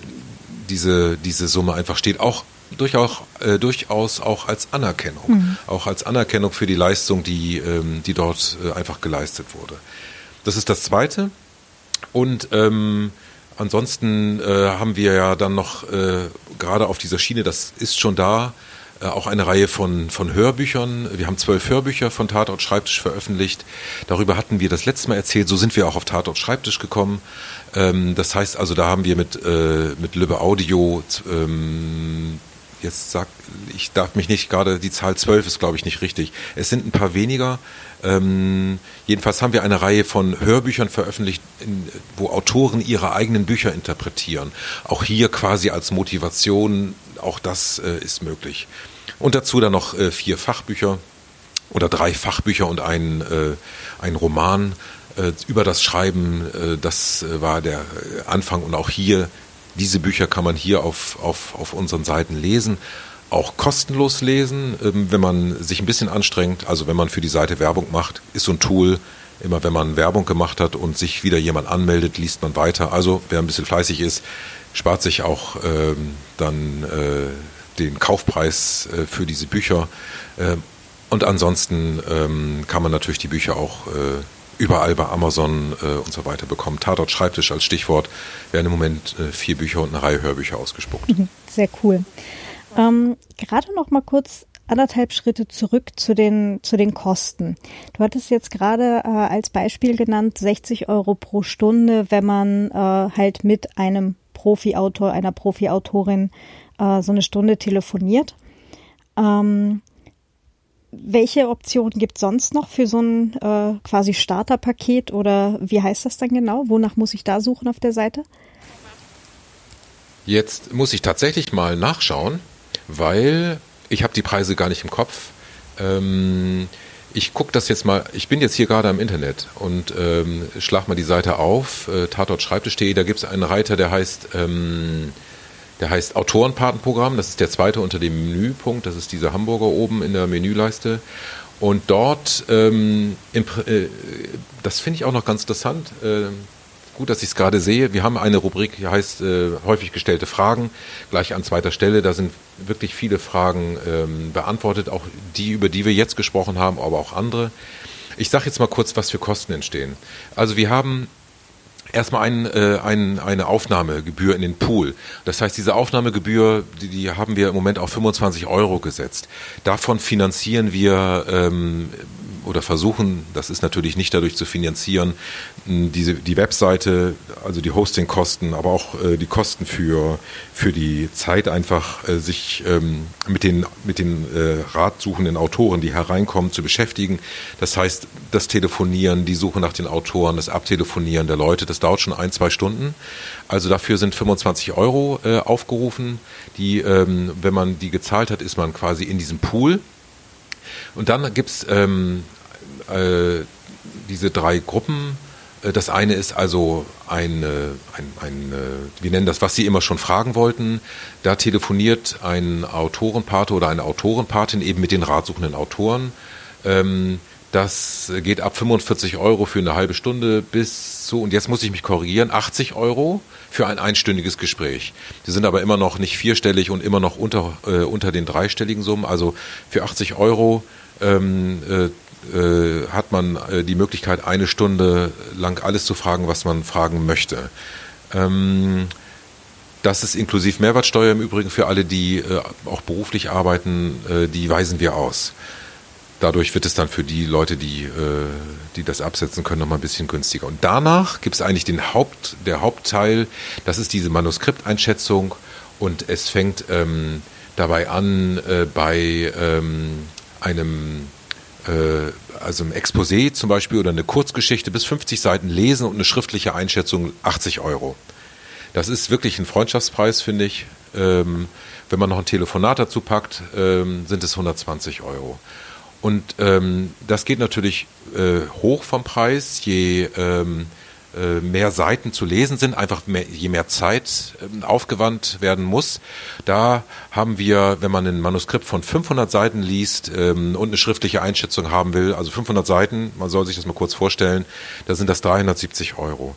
diese, diese Summe einfach steht, auch durchaus, äh, durchaus auch als Anerkennung, mhm. auch als Anerkennung für die Leistung, die, ähm, die dort äh, einfach geleistet wurde. Das ist das Zweite. Und ähm, ansonsten äh, haben wir ja dann noch gerade auf dieser Schiene, das ist schon da, auch eine Reihe von, von Hörbüchern. Wir haben zwölf Hörbücher von Tatort Schreibtisch veröffentlicht. Darüber hatten wir das letzte Mal erzählt. So sind wir auch auf Tatort Schreibtisch gekommen. Ähm, das heißt also, da haben wir mit, äh, mit Lübbe Audio, ähm, jetzt sagt, ich darf mich nicht gerade, die Zahl zwölf ist glaube ich nicht richtig. Es sind ein paar weniger. Ähm, jedenfalls haben wir eine Reihe von Hörbüchern veröffentlicht, in, wo Autoren ihre eigenen Bücher interpretieren. Auch hier quasi als Motivation, auch das äh, ist möglich. Und dazu dann noch äh, vier Fachbücher oder drei Fachbücher und ein, äh, ein Roman äh, über das Schreiben. Äh, das äh, war der Anfang und auch hier, diese Bücher kann man hier auf, auf, auf unseren Seiten lesen. Auch kostenlos lesen, ähm, wenn man sich ein bisschen anstrengt. Also wenn man für die Seite Werbung macht, ist so ein Tool. Immer wenn man Werbung gemacht hat und sich wieder jemand anmeldet, liest man weiter. Also wer ein bisschen fleißig ist, spart sich auch ähm, dann äh, den Kaufpreis äh, für diese Bücher. Äh, und ansonsten ähm, kann man natürlich die Bücher auch äh, überall bei Amazon äh, und so weiter bekommen. Tatort Schreibtisch als Stichwort werden im Moment äh, vier Bücher und eine Reihe Hörbücher ausgespuckt. Mhm, sehr cool. Ähm, gerade noch mal kurz anderthalb Schritte zurück zu den, zu den Kosten. Du hattest jetzt gerade äh, als Beispiel genannt 60 Euro pro Stunde, wenn man äh, halt mit einem Profi-Autor, einer Profi-Autorin äh, so eine Stunde telefoniert. Ähm, welche Optionen gibt es sonst noch für so ein äh, quasi Starterpaket oder wie heißt das dann genau? Wonach muss ich da suchen auf der Seite? Jetzt muss ich tatsächlich mal nachschauen, weil ich habe die Preise gar nicht im Kopf. Ähm, ich gucke das jetzt mal, ich bin jetzt hier gerade am Internet und ähm, schlag mal die Seite auf, äh, tatortschreibtisch.de, da gibt es einen Reiter, der heißt ähm, der heißt Autorenpatenprogramm. Das ist der zweite unter dem Menüpunkt. Das ist dieser Hamburger oben in der Menüleiste. Und dort, ähm, im, äh, das finde ich auch noch ganz interessant. Äh, gut, dass ich es gerade sehe. Wir haben eine Rubrik, die heißt äh, häufig gestellte Fragen, gleich an zweiter Stelle. Da sind wirklich viele Fragen ähm, beantwortet, auch die, über die wir jetzt gesprochen haben, aber auch andere. Ich sage jetzt mal kurz, was für Kosten entstehen. Also wir haben erstmal ein, äh, ein, eine Aufnahmegebühr in den Pool. Das heißt, diese Aufnahmegebühr, die, die haben wir im Moment auf 25 Euro gesetzt. Davon finanzieren wir ähm, oder versuchen, das ist natürlich nicht dadurch zu finanzieren, diese, die Webseite, also die Hostingkosten, aber auch äh, die Kosten für, für die Zeit einfach, äh, sich ähm, mit den, mit den äh, ratsuchenden Autoren, die hereinkommen, zu beschäftigen. Das heißt, das Telefonieren, die Suche nach den Autoren, das Abtelefonieren der Leute, das dauert schon ein, zwei Stunden. Also dafür sind 25 Euro äh, aufgerufen. Die, ähm, wenn man die gezahlt hat, ist man quasi in diesem Pool. Und dann gibt's ähm, äh, diese drei Gruppen. Äh, das eine ist also ein, ein, ein, wir nennen das, was Sie immer schon fragen wollten. Da telefoniert ein Autorenpate oder eine Autorenpatin eben mit den ratsuchenden Autoren. Ähm, Das geht ab 45 Euro für eine halbe Stunde bis zu, und jetzt muss ich mich korrigieren, 80 Euro für ein einstündiges Gespräch. Die sind aber immer noch nicht vierstellig und immer noch unter, äh, unter den dreistelligen Summen. Also für 80 Euro ähm, äh, äh, hat man äh, die Möglichkeit, eine Stunde lang alles zu fragen, was man fragen möchte. Ähm, das ist inklusiv Mehrwertsteuer im Übrigen für alle, die äh, auch beruflich arbeiten, äh, die weisen wir aus. Dadurch wird es dann für die Leute, die, äh, die das absetzen können, nochmal ein bisschen günstiger. Und danach gibt es eigentlich den Haupt, der Hauptteil, das ist diese Manuskripteinschätzung und es fängt ähm, dabei an äh, bei ähm, einem äh, also ein Exposé zum Beispiel oder eine Kurzgeschichte bis 50 Seiten lesen und eine schriftliche Einschätzung 80 Euro. Das ist wirklich ein Freundschaftspreis, finde ich. Ähm, wenn man noch ein Telefonat dazu packt, ähm, sind es 120 Euro. Und ähm, das geht natürlich äh, hoch vom Preis, je ähm, äh, mehr Seiten zu lesen sind, einfach mehr, je mehr Zeit äh, aufgewandt werden muss. Da haben wir, wenn man ein Manuskript von 500 Seiten liest ähm, und eine schriftliche Einschätzung haben will, also 500 Seiten, man soll sich das mal kurz vorstellen, da sind das 370 Euro.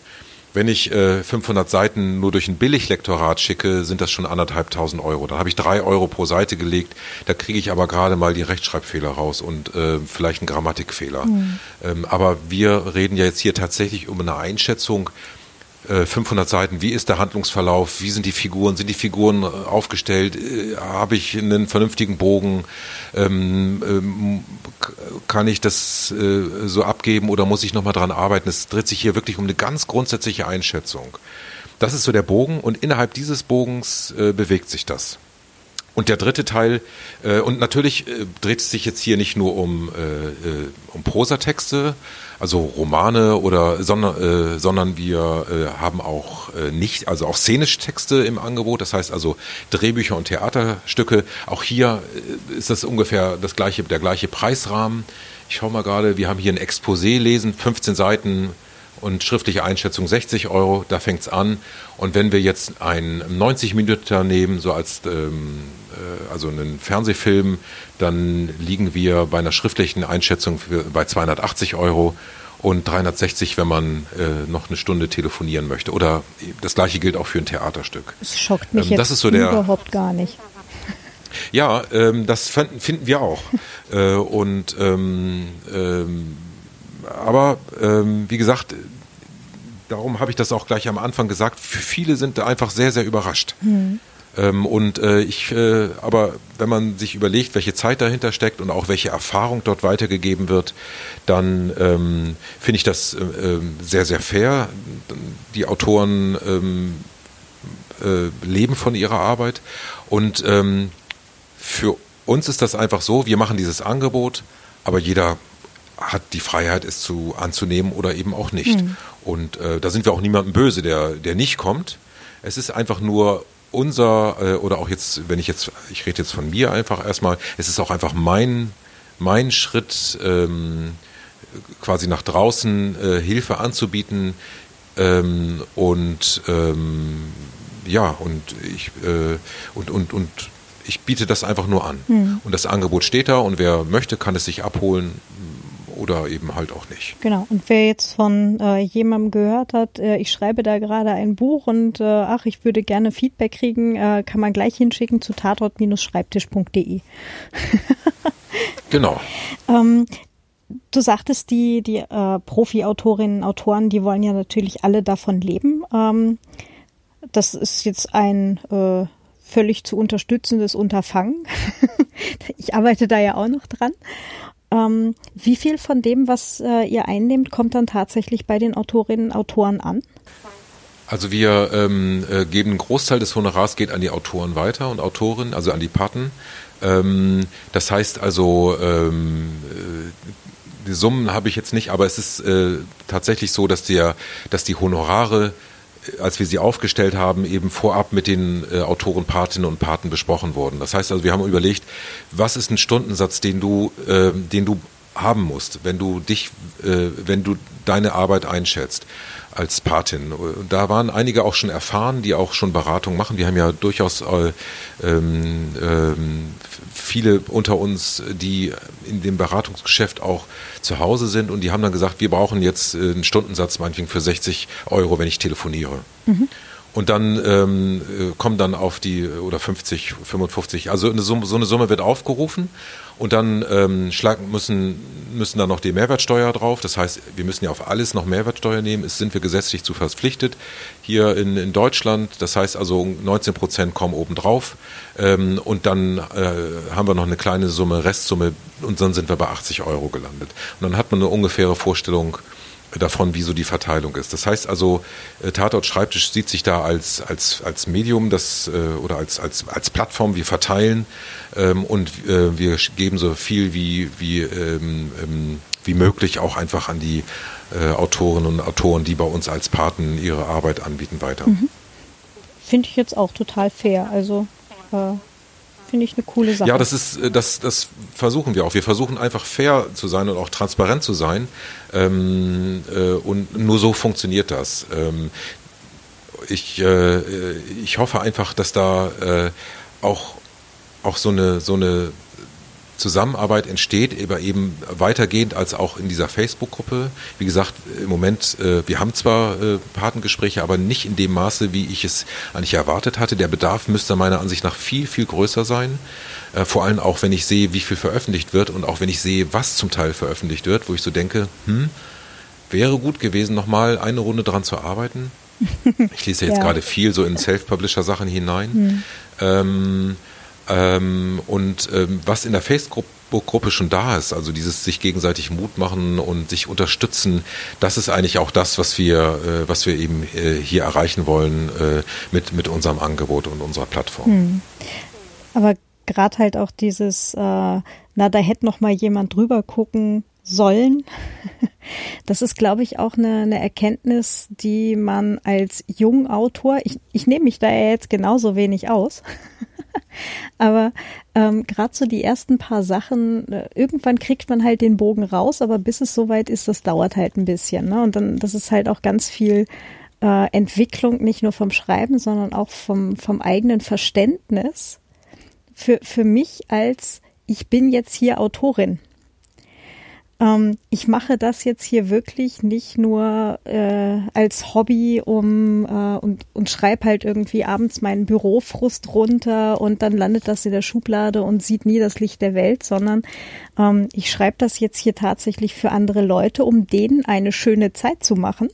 Wenn ich äh, 500 Seiten nur durch ein Billiglektorat schicke, sind das schon anderthalbtausend Euro. Dann habe ich drei Euro pro Seite gelegt. Da kriege ich aber gerade mal die Rechtschreibfehler raus und äh, vielleicht einen Grammatikfehler. Mhm. Ähm, aber wir reden ja jetzt hier tatsächlich um eine Einschätzung 500 äh, Seiten, wie ist der Handlungsverlauf, wie sind die Figuren, sind die Figuren äh, aufgestellt, äh, habe ich einen vernünftigen Bogen, ähm, ähm, kann ich das äh, so abgeben oder muss ich nochmal dran arbeiten? Es dreht sich hier wirklich um eine ganz grundsätzliche Einschätzung. Das ist so der Bogen und innerhalb dieses Bogens äh, bewegt sich das. Und der dritte Teil, äh, und natürlich dreht es sich jetzt hier nicht nur um, um Prosatexte, also Romane oder sondern, äh, sondern wir äh, haben auch äh, nicht, also auch szenische Texte im Angebot, das heißt also Drehbücher und Theaterstücke. Auch hier äh, ist das ungefähr das gleiche, der gleiche Preisrahmen. Ich schaue mal gerade, wir haben hier ein Exposé lesen, 15 Seiten und schriftliche Einschätzung 60 Euro, da fängt's an. Und wenn wir jetzt einen 90 Minuten nehmen, so als ähm, äh, also einen Fernsehfilm, dann liegen wir bei einer schriftlichen Einschätzung für, bei 280 Euro und 360, wenn man äh, noch eine Stunde telefonieren möchte. Oder das gleiche gilt auch für ein Theaterstück. Das schockt mich ähm, das jetzt ist so der, überhaupt gar nicht. Ja, ähm, das finden, finden wir auch. äh, und ähm, ähm, aber ähm, wie gesagt, darum habe ich das auch gleich am Anfang gesagt. Viele sind da einfach sehr, sehr überrascht. Mhm. Ähm, und äh, ich, äh, aber wenn man sich überlegt, welche Zeit dahinter steckt und auch welche Erfahrung dort weitergegeben wird, dann ähm, finde ich das äh, ähm, sehr, sehr fair. Die Autoren ähm, äh, leben von ihrer Arbeit und ähm, für uns ist das einfach so, wir machen dieses Angebot, aber jeder hat die Freiheit, es zu anzunehmen oder eben auch nicht. Mhm. Und äh, da sind wir auch niemandem böse, der, der nicht kommt. Es ist einfach nur unser, äh, oder auch jetzt, wenn ich jetzt, ich rede jetzt von mir einfach erstmal, es ist auch einfach mein, mein Schritt, ähm, quasi nach draußen äh, Hilfe anzubieten ähm, und ähm, ja, und ich, äh, und, und, und ich biete das einfach nur an. Mhm. Und das Angebot steht da und wer möchte, kann es sich abholen oder eben halt auch nicht. Genau. Und wer jetzt von äh, jemandem gehört hat, äh, ich schreibe da gerade ein Buch und äh, ach, ich würde gerne Feedback kriegen, äh, kann man gleich hinschicken zu tatort-schreibtisch.de. genau. ähm, du sagtest, die, die äh, Profi-Autorinnen und Autoren, die wollen ja natürlich alle davon leben. Ähm, das ist jetzt ein äh, völlig zu unterstützendes Unterfangen. ich arbeite da ja auch noch dran. Ähm, wie viel von dem, was äh, ihr einnehmt, kommt dann tatsächlich bei den Autorinnen und Autoren an? Also wir ähm, äh, geben einen Großteil des Honorars geht an die Autoren weiter und Autorinnen, also an die Paten. Ähm, das heißt also, ähm, äh, die Summen habe ich jetzt nicht, aber es ist äh, tatsächlich so, dass, der, dass die Honorare als wir sie aufgestellt haben, eben vorab mit den äh, Autoren, Patinnen und Paten besprochen wurden. Das heißt also, wir haben überlegt, was ist ein Stundensatz, den du, äh, den du haben musst, wenn du dich, äh, wenn du deine Arbeit einschätzt. als Patin. Da waren einige auch schon erfahren, die auch schon Beratung machen. Wir haben ja durchaus äh, ähm, ähm, viele unter uns, die in dem Beratungsgeschäft auch zu Hause sind und die haben dann gesagt, wir brauchen jetzt äh, einen Stundensatz meinetwegen für 60 Euro, wenn ich telefoniere. Mhm. Und dann ähm, äh, kommen dann auf die, oder 50, 55, also eine Summe, so eine Summe wird aufgerufen und dann ähm, schlagen, müssen, müssen da noch die Mehrwertsteuer drauf. Das heißt, wir müssen ja auf alles noch Mehrwertsteuer nehmen. Es sind wir gesetzlich zu verpflichtet hier in, in Deutschland. Das heißt also 19 Prozent kommen obendrauf. Ähm, und dann äh, haben wir noch eine kleine Summe, Restsumme und dann sind wir bei 80 Euro gelandet. Und dann hat man eine ungefähre Vorstellung, davon, wie so die Verteilung ist. Das heißt also, äh, Tatort Schreibtisch sieht sich da als, als, als Medium das, äh, oder als, als, als Plattform. Wir verteilen ähm, und äh, wir geben so viel wie, wie, ähm, ähm, wie möglich auch einfach an die äh, Autorinnen und Autoren, die bei uns als Paten ihre Arbeit anbieten, weiter. Mhm. Finde ich jetzt auch total fair. Also äh, Finde ich eine coole Sache. Ja, das ist, äh, das, das versuchen wir auch. Wir versuchen einfach fair zu sein und auch transparent zu sein. Ähm, äh, und nur so funktioniert das. Ähm, ich, äh, ich hoffe einfach, dass da äh, auch, auch so eine, so eine Zusammenarbeit entsteht, aber eben weitergehend als auch in dieser Facebook-Gruppe. Wie gesagt, im Moment, äh, wir haben zwar äh, Patengespräche, aber nicht in dem Maße, wie ich es eigentlich erwartet hatte. Der Bedarf müsste meiner Ansicht nach viel, viel größer sein. Äh, vor allem auch, wenn ich sehe, wie viel veröffentlicht wird und auch wenn ich sehe, was zum Teil veröffentlicht wird, wo ich so denke, hm, wäre gut gewesen, nochmal eine Runde dran zu arbeiten. Ich lese jetzt ja. gerade viel so in Self-Publisher-Sachen hinein. Hm. Ähm, ähm, und ähm, was in der Facebook-Gruppe schon da ist, also dieses sich gegenseitig Mut machen und sich unterstützen, das ist eigentlich auch das, was wir, äh, was wir eben äh, hier erreichen wollen äh, mit, mit unserem Angebot und unserer Plattform. Hm. Aber gerade halt auch dieses, äh, na, da hätte noch mal jemand drüber gucken sollen. Das ist, glaube ich, auch eine, eine Erkenntnis, die man als Jungautor, ich, ich nehme mich da ja jetzt genauso wenig aus, aber ähm, gerade so die ersten paar Sachen, äh, irgendwann kriegt man halt den Bogen raus, aber bis es soweit ist, das dauert halt ein bisschen. Ne? Und dann, das ist halt auch ganz viel äh, Entwicklung, nicht nur vom Schreiben, sondern auch vom, vom eigenen Verständnis. Für, für mich als, ich bin jetzt hier Autorin ähm, ich mache das jetzt hier wirklich nicht nur äh, als Hobby um äh, und, und schreibe halt irgendwie abends meinen Bürofrust runter und dann landet das in der Schublade und sieht nie das Licht der Welt, sondern ähm, ich schreibe das jetzt hier tatsächlich für andere Leute, um denen eine schöne Zeit zu machen.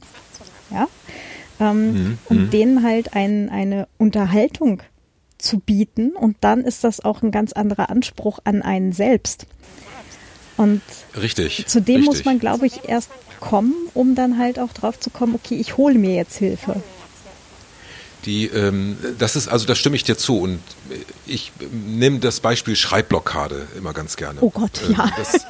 Ja. Ähm, mhm. Um mhm. denen halt ein, eine Unterhaltung zu bieten und dann ist das auch ein ganz anderer Anspruch an einen selbst. Und richtig, zu dem richtig. muss man, glaube ich, erst kommen, um dann halt auch drauf zu kommen, okay, ich hole mir jetzt Hilfe. Die, ähm, das ist, also da stimme ich dir zu und ich nehme das Beispiel Schreibblockade immer ganz gerne. Oh Gott, ähm, ja. Das,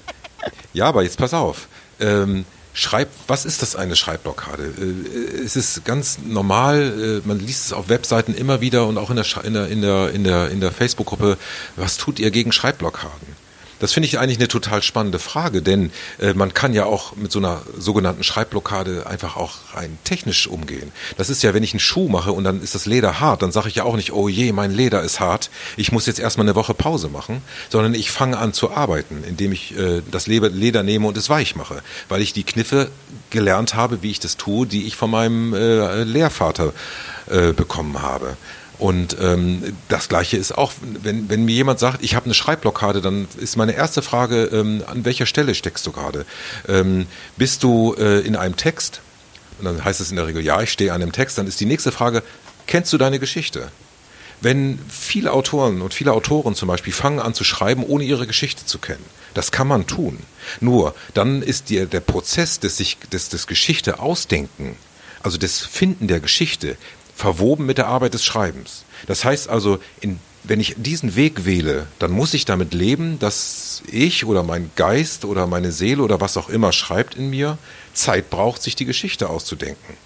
ja, aber jetzt pass auf. Ähm, Schreib, was ist das eine Schreibblockade? Äh, es ist ganz normal, äh, man liest es auf Webseiten immer wieder und auch in der, in der, in der, in der, in der Facebook-Gruppe, was tut ihr gegen Schreibblockaden? Das finde ich eigentlich eine total spannende Frage, denn äh, man kann ja auch mit so einer sogenannten Schreibblockade einfach auch rein technisch umgehen. Das ist ja, wenn ich einen Schuh mache und dann ist das Leder hart, dann sage ich ja auch nicht, oh je, mein Leder ist hart, ich muss jetzt erstmal eine Woche Pause machen, sondern ich fange an zu arbeiten, indem ich äh, das Leder nehme und es weich mache, weil ich die Kniffe gelernt habe, wie ich das tue, die ich von meinem äh, Lehrvater äh, bekommen habe. Und ähm, das Gleiche ist auch, wenn, wenn mir jemand sagt, ich habe eine Schreibblockade, dann ist meine erste Frage, ähm, an welcher Stelle steckst du gerade? Ähm, bist du äh, in einem Text? Und dann heißt es in der Regel, ja, ich stehe an einem Text. Dann ist die nächste Frage, kennst du deine Geschichte? Wenn viele Autoren und viele Autoren zum Beispiel fangen an zu schreiben, ohne ihre Geschichte zu kennen, das kann man tun. Nur dann ist die, der Prozess des, sich, des, des Geschichte ausdenken, also des Finden der Geschichte, verwoben mit der Arbeit des Schreibens. Das heißt also, in, wenn ich diesen Weg wähle, dann muss ich damit leben, dass ich oder mein Geist oder meine Seele oder was auch immer schreibt in mir, Zeit braucht, sich die Geschichte auszudenken.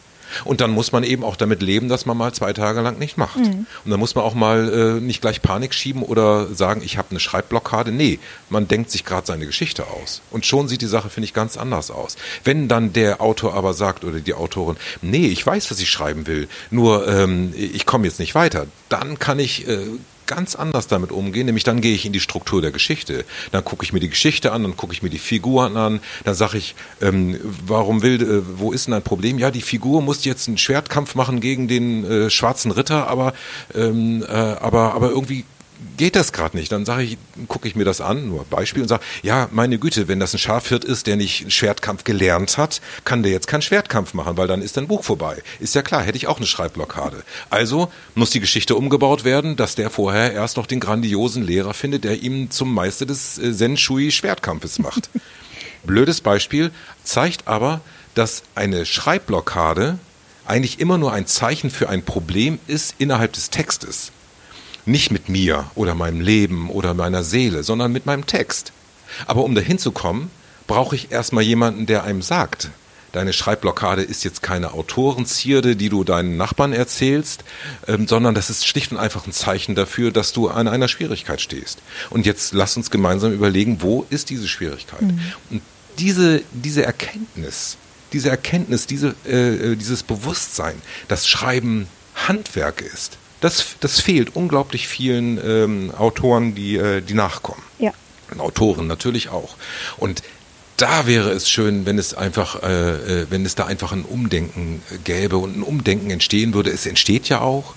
Und dann muss man eben auch damit leben, dass man mal zwei Tage lang nicht macht. Mhm. Und dann muss man auch mal äh, nicht gleich Panik schieben oder sagen, ich habe eine Schreibblockade. Nee, man denkt sich gerade seine Geschichte aus. Und schon sieht die Sache, finde ich, ganz anders aus. Wenn dann der Autor aber sagt oder die Autorin, nee, ich weiß, was ich schreiben will, nur ähm, ich komme jetzt nicht weiter, dann kann ich äh, ganz anders damit umgehen, nämlich dann gehe ich in die Struktur der Geschichte. Dann gucke ich mir die Geschichte an, dann gucke ich mir die Figuren an, dann sage ich, ähm, warum will, äh, wo ist denn ein Problem? Ja, die Figur muss jetzt einen Schwertkampf machen gegen den äh, schwarzen Ritter, aber, ähm, äh, aber, aber irgendwie geht das gerade nicht. Dann sage ich, gucke ich mir das an, nur Beispiel, und sage, ja, meine Güte, wenn das ein Schafhirt ist, der nicht Schwertkampf gelernt hat, kann der jetzt keinen Schwertkampf machen, weil dann ist dein Buch vorbei. Ist ja klar, hätte ich auch eine Schreibblockade. Also muss die Geschichte umgebaut werden, dass der vorher erst noch den grandiosen Lehrer findet, der ihm zum Meister des äh, Senshui Schwertkampfes macht. Blödes Beispiel, zeigt aber, dass eine Schreibblockade eigentlich immer nur ein Zeichen für ein Problem ist innerhalb des Textes. Nicht mit mir oder meinem Leben oder meiner Seele, sondern mit meinem Text. Aber um dahin zu kommen, brauche ich erstmal jemanden, der einem sagt, deine Schreibblockade ist jetzt keine Autorenzierde, die du deinen Nachbarn erzählst, ähm, sondern das ist schlicht und einfach ein Zeichen dafür, dass du an einer Schwierigkeit stehst. Und jetzt lass uns gemeinsam überlegen, wo ist diese Schwierigkeit? Mhm. Und diese, diese Erkenntnis, diese Erkenntnis, diese, äh, äh dieses Bewusstsein, dass Schreiben Handwerk ist, das, das fehlt unglaublich vielen ähm, Autoren, die, äh, die nachkommen. Ja. Und Autoren natürlich auch. Und da wäre es schön, wenn es einfach, äh, äh, wenn es da einfach ein Umdenken gäbe und ein Umdenken entstehen würde. Es entsteht ja auch,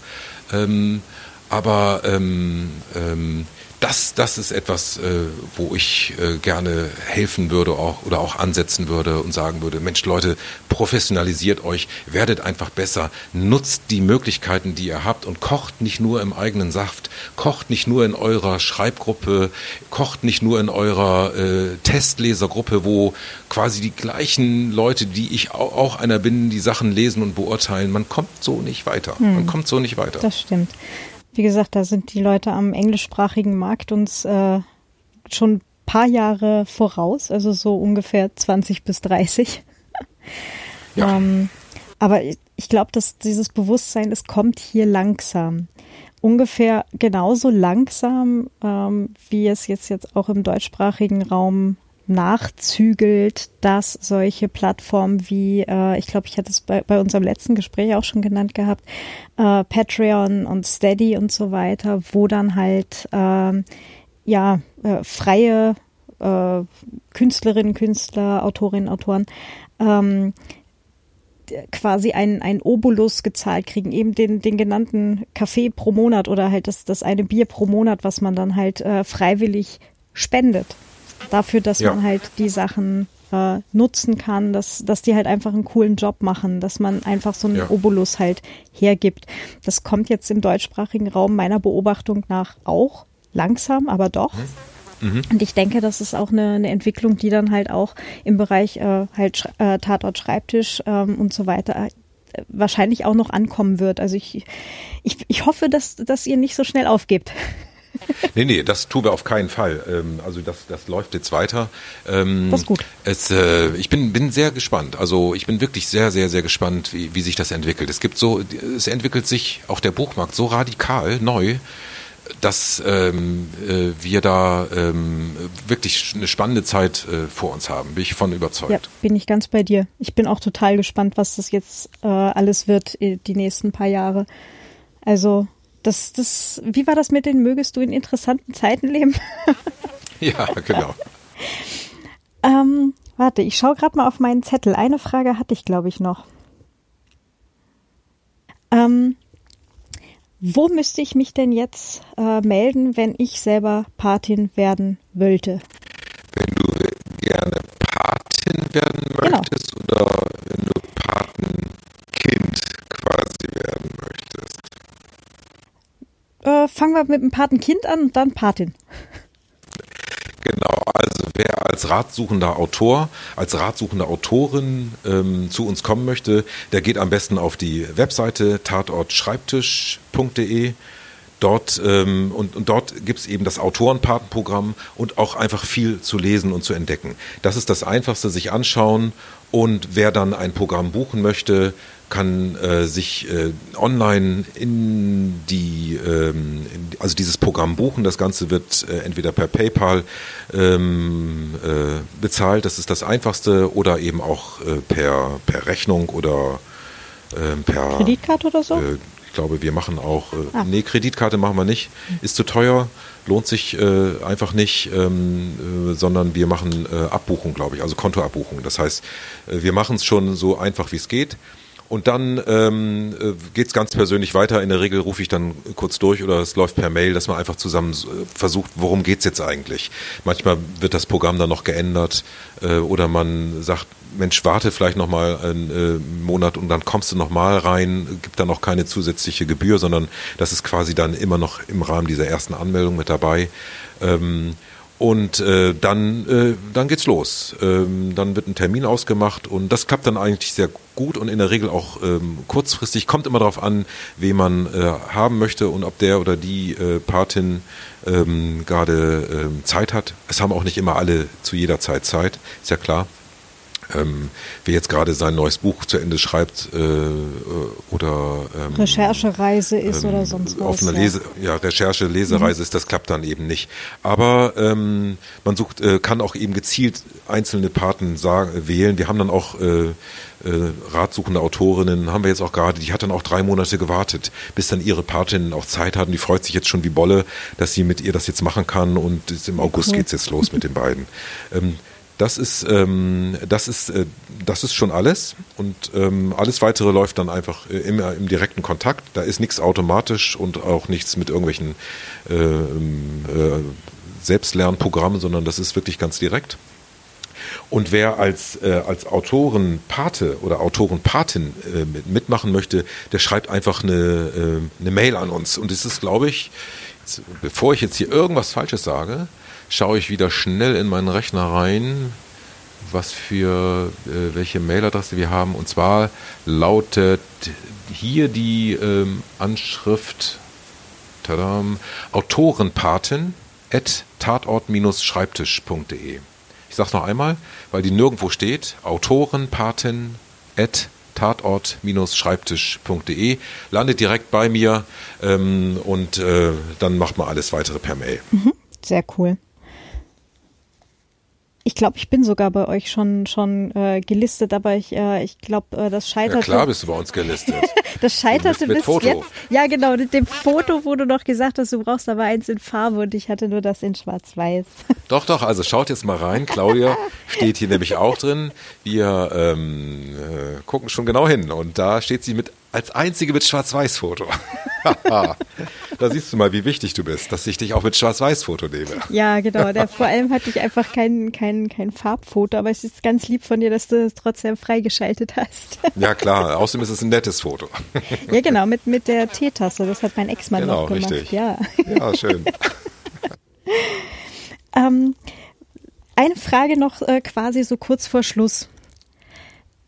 ähm, aber ähm, ähm, das, das ist etwas, äh, wo ich äh, gerne helfen würde auch, oder auch ansetzen würde und sagen würde, Mensch Leute, professionalisiert euch, werdet einfach besser, nutzt die Möglichkeiten, die ihr habt und kocht nicht nur im eigenen Saft, kocht nicht nur in eurer Schreibgruppe, kocht nicht nur in eurer äh, Testlesergruppe, wo quasi die gleichen Leute, die ich auch, auch einer bin, die Sachen lesen und beurteilen. Man kommt so nicht weiter. Hm. Man kommt so nicht weiter. Das stimmt wie gesagt, da sind die Leute am englischsprachigen Markt uns äh, schon ein paar Jahre voraus, also so ungefähr 20 bis 30. Ja. ähm, aber ich glaube, dass dieses Bewusstsein, es kommt hier langsam. Ungefähr genauso langsam, ähm, wie es jetzt, jetzt auch im deutschsprachigen Raum nachzügelt, dass solche Plattformen wie, äh, ich glaube, ich hatte es bei, bei unserem letzten Gespräch auch schon genannt gehabt, äh, Patreon und Steady und so weiter, wo dann halt äh, ja äh, freie äh, Künstlerinnen, Künstler, Autorinnen, Autoren ähm, quasi ein, ein Obolus gezahlt kriegen, eben den, den genannten Kaffee pro Monat oder halt das, das eine Bier pro Monat, was man dann halt äh, freiwillig spendet dafür, dass ja. man halt die Sachen äh, nutzen kann, dass, dass die halt einfach einen coolen Job machen, dass man einfach so einen ja. Obolus halt hergibt. Das kommt jetzt im deutschsprachigen Raum meiner Beobachtung nach auch langsam, aber doch. Mhm. mhm. Und ich denke, das ist auch eine, eine Entwicklung, die dann halt auch im Bereich äh, halt äh, Tatort Schreibtisch ähm, und so weiter äh, wahrscheinlich auch noch ankommen wird. Also ich, ich, ich hoffe, dass, dass ihr nicht so schnell aufgebt. Nee, nee, das tun wir auf keinen Fall. Ähm, also das, das läuft jetzt weiter. Ähm, das ist gut. Es, äh, ich bin, bin sehr gespannt. Also ich bin wirklich sehr, sehr, sehr gespannt, wie, wie sich das entwickelt. Es gibt so, es entwickelt sich auch der Buchmarkt so radikal neu, dass ähm, äh, wir da ähm, wirklich eine spannende Zeit äh, vor uns haben. Bin ich von überzeugt. Ja, bin ich ganz bei dir. Ich bin auch total gespannt, was das jetzt äh, alles wird äh, die nächsten paar Jahre. Also das, das, wie war das mit den mögest du in interessanten Zeiten leben? ja, genau. ähm, warte, ich schaue gerade mal auf meinen Zettel. Eine Frage hatte ich, glaube ich, noch. Ähm, wo müsste ich mich denn jetzt äh, melden, wenn ich selber Patin werden wollte? Wenn du gerne Patin werden genau. möchtest genau. oder wenn du äh, fangen wir mit dem Patenkind an und dann Patin. Genau, also wer als ratsuchender Autor, als ratsuchende Autorin ähm, zu uns kommen möchte, der geht am besten auf die Webseite tatortschreibtisch.de. Dort ähm, und, und dort gibt es eben das Autorenpatenprogramm und auch einfach viel zu lesen und zu entdecken. Das ist das Einfachste, sich anschauen und wer dann ein Programm buchen möchte, kann äh, sich äh, online in die, ähm, in, also dieses Programm buchen. Das Ganze wird äh, entweder per PayPal ähm, äh, bezahlt, das ist das Einfachste, oder eben auch äh, per, per Rechnung oder ähm, per Kreditkarte oder so? Äh, ich glaube, wir machen auch, ah. nee, Kreditkarte machen wir nicht, ist zu teuer lohnt sich einfach nicht, ähm, äh, sondern wir machen Abbuchung, glaube ich, also Kontoabbuchung. Das heißt, wir machen es schon so einfach, wie es geht. Und dann ähm, äh, geht es ganz persönlich weiter. In der Regel rufe ich dann kurz durch oder es läuft per Mail, dass man einfach zusammen äh, versucht, worum geht's jetzt eigentlich. Manchmal wird das Programm dann noch geändert äh, oder man sagt, Mensch, warte vielleicht noch mal einen äh, Monat und dann kommst du noch rein, gibt dann noch keine zusätzliche Gebühr, sondern das ist quasi dann immer noch im Rahmen dieser ersten Anmeldung mit dabei. Ähm, und äh, dann, äh, dann geht's los. Ähm, dann wird ein Termin ausgemacht und das klappt dann eigentlich sehr gut und in der Regel auch ähm, kurzfristig. Kommt immer darauf an, wen man äh, haben möchte und ob der oder die äh, Patin ähm, gerade ähm, Zeit hat. Es haben auch nicht immer alle zu jeder Zeit Zeit, ist ja klar ähm, wer jetzt gerade sein neues Buch zu Ende schreibt äh, oder ähm, Recherchereise ist ähm, oder sonst was. Auf einer Lese, ja, Recherche, Lesereise mhm. ist, das klappt dann eben nicht. Aber ähm, man sucht, äh, kann auch eben gezielt einzelne Paten sagen, wählen. Wir haben dann auch äh, äh, ratsuchende Autorinnen, haben wir jetzt auch gerade, die hat dann auch drei Monate gewartet, bis dann ihre Patin auch Zeit hatten. Die freut sich jetzt schon wie Bolle, dass sie mit ihr das jetzt machen kann und im August cool. geht's jetzt los mit den beiden. Ähm, das ist, ähm, das ist, äh, das ist schon alles und ähm, alles weitere läuft dann einfach äh, immer im direkten Kontakt. Da ist nichts automatisch und auch nichts mit irgendwelchen äh, äh, Selbstlernprogrammen, sondern das ist wirklich ganz direkt. Und wer als, äh, als Autorenpate oder Autorenpatin äh, mitmachen möchte, der schreibt einfach eine, äh, eine Mail an uns. Und es ist, glaube ich, jetzt, bevor ich jetzt hier irgendwas Falsches sage, schaue ich wieder schnell in meinen Rechner rein, was für äh, welche Mailadresse wir haben. Und zwar lautet hier die ähm, Anschrift tadam, Autorenpaten at tatort-schreibtisch.de. Ich sage noch einmal, weil die nirgendwo steht, Autorenpaten at tatort-schreibtisch.de, landet direkt bei mir ähm, und äh, dann macht man alles weitere per Mail. Mhm, sehr cool. Ich glaube, ich bin sogar bei euch schon schon äh, gelistet, aber ich äh, ich glaube, äh, das scheitert. Ja klar bist du bei uns gelistet. das scheiterte bis Foto. jetzt. Ja, genau, mit dem Foto, wo du noch gesagt hast, du brauchst aber eins in Farbe und ich hatte nur das in Schwarz-Weiß. Doch, doch. Also schaut jetzt mal rein. Claudia steht hier nämlich auch drin. Wir ähm, äh, gucken schon genau hin und da steht sie mit als einzige mit Schwarz-Weiß-Foto. da siehst du mal, wie wichtig du bist, dass ich dich auch mit Schwarz-Weiß-Foto nehme. Ja, genau. Der, vor allem hatte ich einfach kein, kein, kein Farbfoto, aber es ist ganz lieb von dir, dass du es trotzdem freigeschaltet hast. ja, klar. Außerdem ist es ein nettes Foto. ja, genau. Mit, mit der Teetasse. Das hat mein Ex-Mann genau, noch gemacht. Richtig. Ja, ja schön. ähm, eine Frage noch äh, quasi so kurz vor Schluss.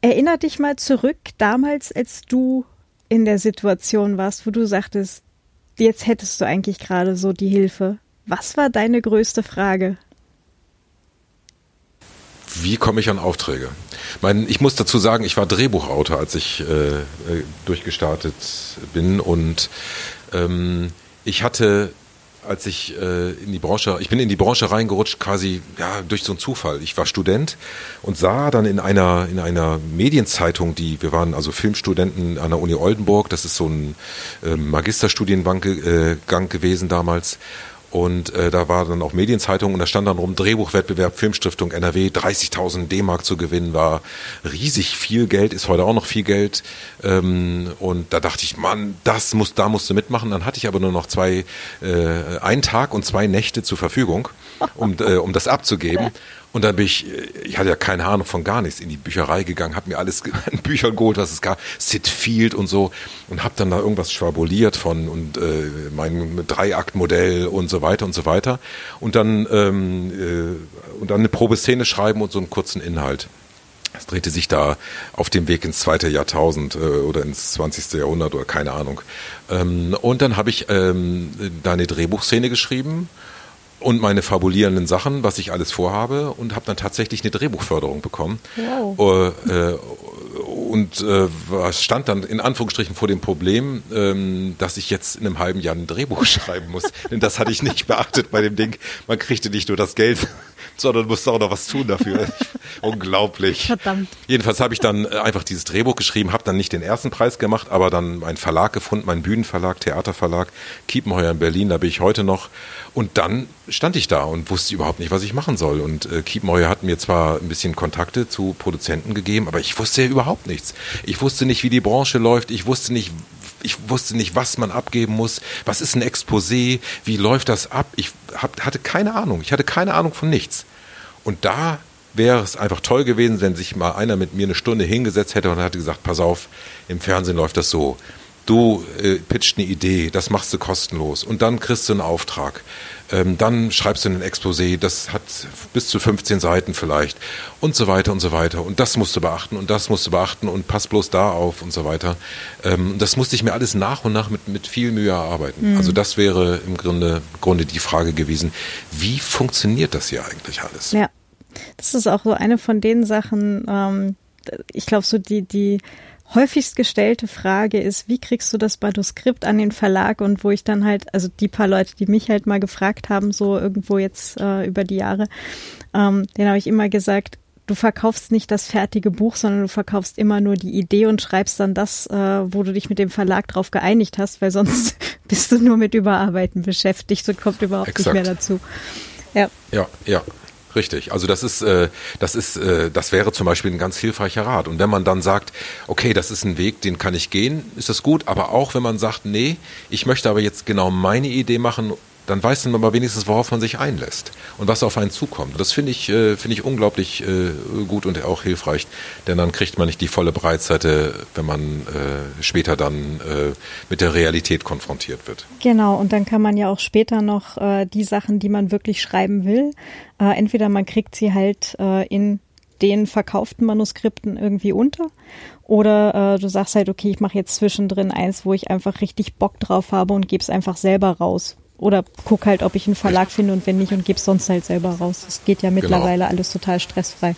Erinner dich mal zurück damals, als du in der Situation warst, wo du sagtest, jetzt hättest du eigentlich gerade so die Hilfe. Was war deine größte Frage? Wie komme ich an Aufträge? Mein, ich muss dazu sagen, ich war Drehbuchautor, als ich äh, äh durchgestartet bin und ähm, ich hatte als ich äh, in die Branche, ich bin in die Branche reingerutscht, quasi ja durch so einen Zufall. Ich war Student und sah dann in einer in einer Medienzeitung, die wir waren also Filmstudenten an der Uni Oldenburg. Das ist so ein äh, Magisterstudiengang äh, gewesen damals. Und äh, da war dann auch Medienzeitung und da stand dann rum Drehbuchwettbewerb Filmstiftung NRW 30.000 D-Mark zu gewinnen war riesig viel Geld ist heute auch noch viel Geld. Ähm, und da dachte ich Mann das muss da musst du mitmachen. Dann hatte ich aber nur noch zwei äh, einen Tag und zwei Nächte zur Verfügung um äh, um das abzugeben und dann bin ich, ich hatte ja keine Ahnung von gar nichts, in die Bücherei gegangen, habe mir alles an Büchern geholt, was es gab, Sid Field und so und habe dann da irgendwas schwabuliert von und äh, mein Dreiaktmodell und so weiter und so weiter und dann ähm, äh, und dann eine Probeszene schreiben und so einen kurzen Inhalt. Es drehte sich da auf dem Weg ins zweite Jahrtausend äh, oder ins 20. Jahrhundert oder keine Ahnung. Ähm, und dann habe ich ähm, da eine Drehbuchszene geschrieben und meine fabulierenden Sachen, was ich alles vorhabe und habe dann tatsächlich eine Drehbuchförderung bekommen. Wow. Uh, uh, und äh, stand dann in Anführungsstrichen vor dem Problem, ähm, dass ich jetzt in einem halben Jahr ein Drehbuch schreiben muss. Denn das hatte ich nicht beachtet bei dem Ding. Man kriegte nicht nur das Geld, sondern musste auch noch was tun dafür. Unglaublich. Verdammt. Jedenfalls habe ich dann äh, einfach dieses Drehbuch geschrieben, habe dann nicht den ersten Preis gemacht, aber dann meinen Verlag gefunden, meinen Bühnenverlag, Theaterverlag, Kiepenheuer in Berlin, da bin ich heute noch. Und dann stand ich da und wusste überhaupt nicht, was ich machen soll. Und äh, Kiepenheuer hat mir zwar ein bisschen Kontakte zu Produzenten gegeben, aber ich wusste ja überhaupt nichts. Ich wusste nicht, wie die Branche läuft. Ich wusste nicht, ich wusste nicht, was man abgeben muss. Was ist ein Exposé? Wie läuft das ab? Ich hab, hatte keine Ahnung. Ich hatte keine Ahnung von nichts. Und da wäre es einfach toll gewesen, wenn sich mal einer mit mir eine Stunde hingesetzt hätte und hätte gesagt, pass auf, im Fernsehen läuft das so. Du äh, pitcht eine Idee, das machst du kostenlos und dann kriegst du einen Auftrag. Ähm, dann schreibst du ein Exposé, das hat bis zu 15 Seiten vielleicht und so weiter und so weiter. Und das musst du beachten und das musst du beachten und pass bloß da auf und so weiter. Ähm, das musste ich mir alles nach und nach mit, mit viel Mühe erarbeiten. Mhm. Also das wäre im Grunde, Grunde die Frage gewesen, wie funktioniert das hier eigentlich alles? Ja, das ist auch so eine von den Sachen, ähm, ich glaube so die, die häufigst gestellte Frage ist, wie kriegst du das Manuskript an den Verlag und wo ich dann halt, also die paar Leute, die mich halt mal gefragt haben, so irgendwo jetzt äh, über die Jahre, ähm, den habe ich immer gesagt, du verkaufst nicht das fertige Buch, sondern du verkaufst immer nur die Idee und schreibst dann das, äh, wo du dich mit dem Verlag drauf geeinigt hast, weil sonst bist du nur mit Überarbeiten beschäftigt und kommt überhaupt Exakt. nicht mehr dazu. Ja, ja, ja. Richtig, also das ist, äh, das ist, äh, das wäre zum Beispiel ein ganz hilfreicher Rat. Und wenn man dann sagt, okay, das ist ein Weg, den kann ich gehen, ist das gut. Aber auch wenn man sagt, nee, ich möchte aber jetzt genau meine Idee machen dann weiß man aber wenigstens, worauf man sich einlässt und was auf einen zukommt. Das finde ich, äh, finde ich unglaublich äh, gut und auch hilfreich, denn dann kriegt man nicht die volle Breitseite, wenn man äh, später dann mit der Realität konfrontiert wird. Genau, und dann kann man ja auch später noch die Sachen, die man wirklich schreiben will, entweder man kriegt sie halt in den verkauften Manuskripten irgendwie unter. Oder äh, du sagst halt, okay, ich mache jetzt zwischendrin eins, wo ich einfach richtig Bock drauf habe und gebe es einfach selber raus. Oder guck halt, ob ich einen Verlag finde und wenn nicht und gebe sonst halt selber raus. Das geht ja genau. mittlerweile genau. alles total stressfrei.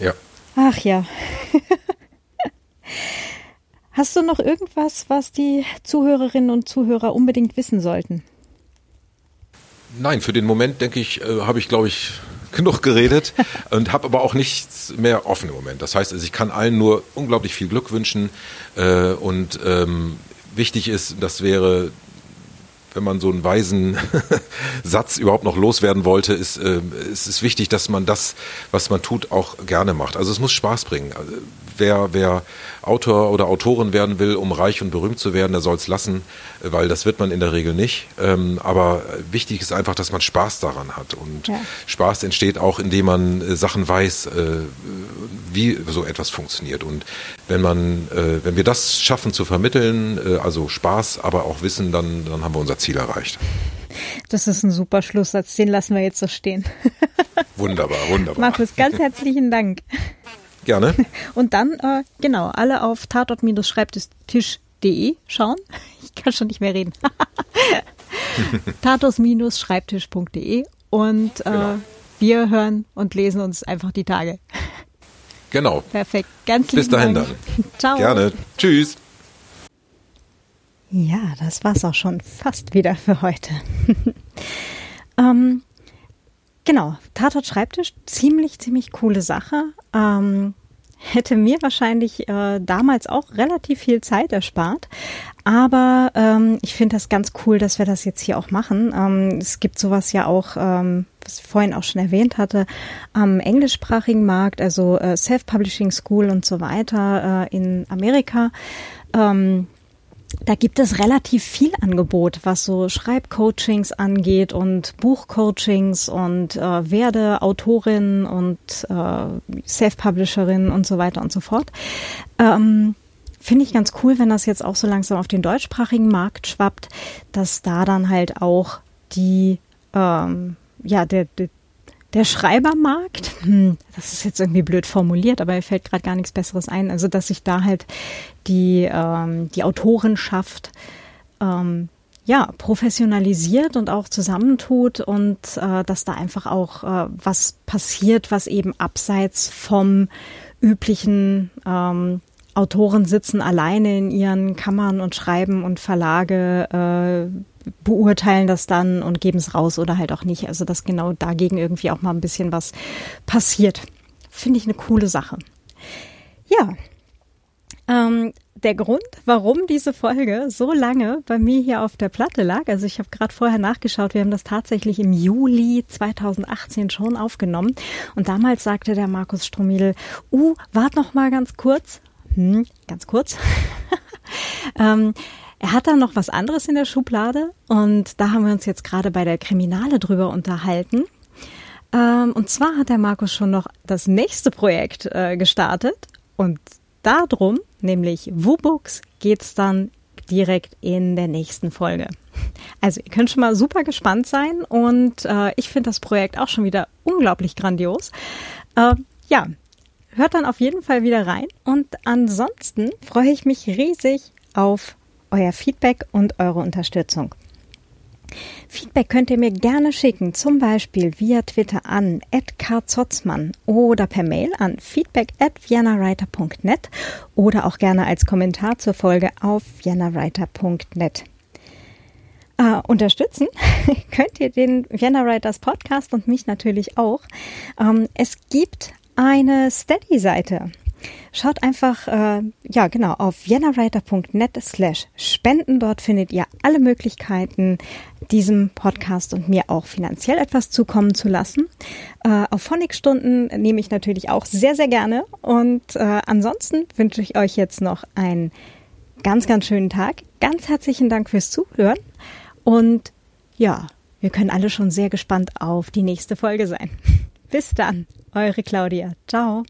Ja. Ach ja. Hast du noch irgendwas, was die Zuhörerinnen und Zuhörer unbedingt wissen sollten? Nein, für den Moment denke ich, äh, habe ich, glaube ich, genug geredet und habe aber auch nichts mehr offen im Moment. Das heißt, also ich kann allen nur unglaublich viel Glück wünschen äh, und ähm, wichtig ist, das wäre wenn man so einen weisen Satz überhaupt noch loswerden wollte, ist, äh, ist es wichtig, dass man das, was man tut, auch gerne macht. Also es muss Spaß bringen. Also, wer, wer Autor oder Autorin werden will, um reich und berühmt zu werden, der soll es lassen, weil das wird man in der Regel nicht. Ähm, aber wichtig ist einfach, dass man Spaß daran hat. Und ja. Spaß entsteht auch, indem man äh, Sachen weiß, äh, wie so etwas funktioniert. Und wenn man, äh, wenn wir das schaffen zu vermitteln, also Spaß, aber auch Wissen, dann, dann haben wir unser Ziel erreicht. Das ist ein super Schlusssatz, den lassen wir jetzt so stehen. wunderbar, wunderbar. Markus, ganz herzlichen Dank. Gerne. Und dann, äh, genau, alle auf tatort-schreibtisch.de schauen. Ich kann schon nicht mehr reden. tatos-schreibtisch.de und äh, genau. wir hören und lesen uns einfach die Tage. Genau. Perfekt. Ganz Bis dahin Dank. dann. Ciao. Gerne. Tschüss. Ja, das war's auch schon fast wieder für heute. ähm, genau, Tatort Schreibtisch, ziemlich, ziemlich coole Sache. Ähm, hätte mir wahrscheinlich äh, damals auch relativ viel Zeit erspart. Aber ähm, ich finde das ganz cool, dass wir das jetzt hier auch machen. Ähm, es gibt sowas ja auch, ähm, was ich vorhin auch schon erwähnt hatte, am englischsprachigen Markt, also äh, Self-Publishing School und so weiter äh, in Amerika. Ähm, da gibt es relativ viel Angebot, was so Schreibcoachings angeht und Buchcoachings und äh, werde Autorin und äh, Self-Publisherin und so weiter und so fort. Ähm, Finde ich ganz cool, wenn das jetzt auch so langsam auf den deutschsprachigen Markt schwappt, dass da dann halt auch die, ähm, ja, der, der, der Schreibermarkt, hm, das ist jetzt irgendwie blöd formuliert, aber mir fällt gerade gar nichts Besseres ein. Also, dass sich da halt die, ähm, die Autorenschaft ähm, ja, professionalisiert und auch zusammentut und äh, dass da einfach auch äh, was passiert, was eben abseits vom üblichen ähm, Autoren sitzen alleine in ihren Kammern und schreiben und Verlage äh, beurteilen das dann und geben es raus oder halt auch nicht. Also dass genau dagegen irgendwie auch mal ein bisschen was passiert. Finde ich eine coole Sache. Ja. Ähm, der Grund, warum diese Folge so lange bei mir hier auf der Platte lag, also ich habe gerade vorher nachgeschaut, wir haben das tatsächlich im Juli 2018 schon aufgenommen und damals sagte der Markus Stromidl, uh, wart noch mal ganz kurz, hm, ganz kurz. ähm, er hat dann noch was anderes in der Schublade und da haben wir uns jetzt gerade bei der Kriminale drüber unterhalten. Ähm, und zwar hat der Markus schon noch das nächste Projekt äh, gestartet und darum, nämlich WooBooks, geht's dann direkt in der nächsten Folge. Also ihr könnt schon mal super gespannt sein und äh, ich finde das Projekt auch schon wieder unglaublich grandios. Äh, ja, hört dann auf jeden Fall wieder rein und ansonsten freue ich mich riesig auf euer Feedback und eure Unterstützung. Feedback könnt ihr mir gerne schicken, zum Beispiel via Twitter an @karzotzmann oder per Mail an feedback@viennawriter.net oder auch gerne als Kommentar zur Folge auf viennawriter.net. Uh, unterstützen könnt ihr den Vienna Writers Podcast und mich natürlich auch. Ähm, es gibt eine Steady-Seite. Schaut einfach, äh, ja genau, auf viennawriter.net slash spenden. Dort findet ihr alle Möglichkeiten, diesem Podcast und mir auch finanziell etwas zukommen zu lassen. Äh, auf Phonic-Stunden nehme ich natürlich auch sehr, sehr gerne. Und äh, ansonsten wünsche ich euch jetzt noch einen ganz, ganz schönen Tag. Ganz herzlichen Dank fürs Zuhören. Und ja, wir können alle schon sehr gespannt auf die nächste Folge sein. Bis dann, eure Claudia. Ciao.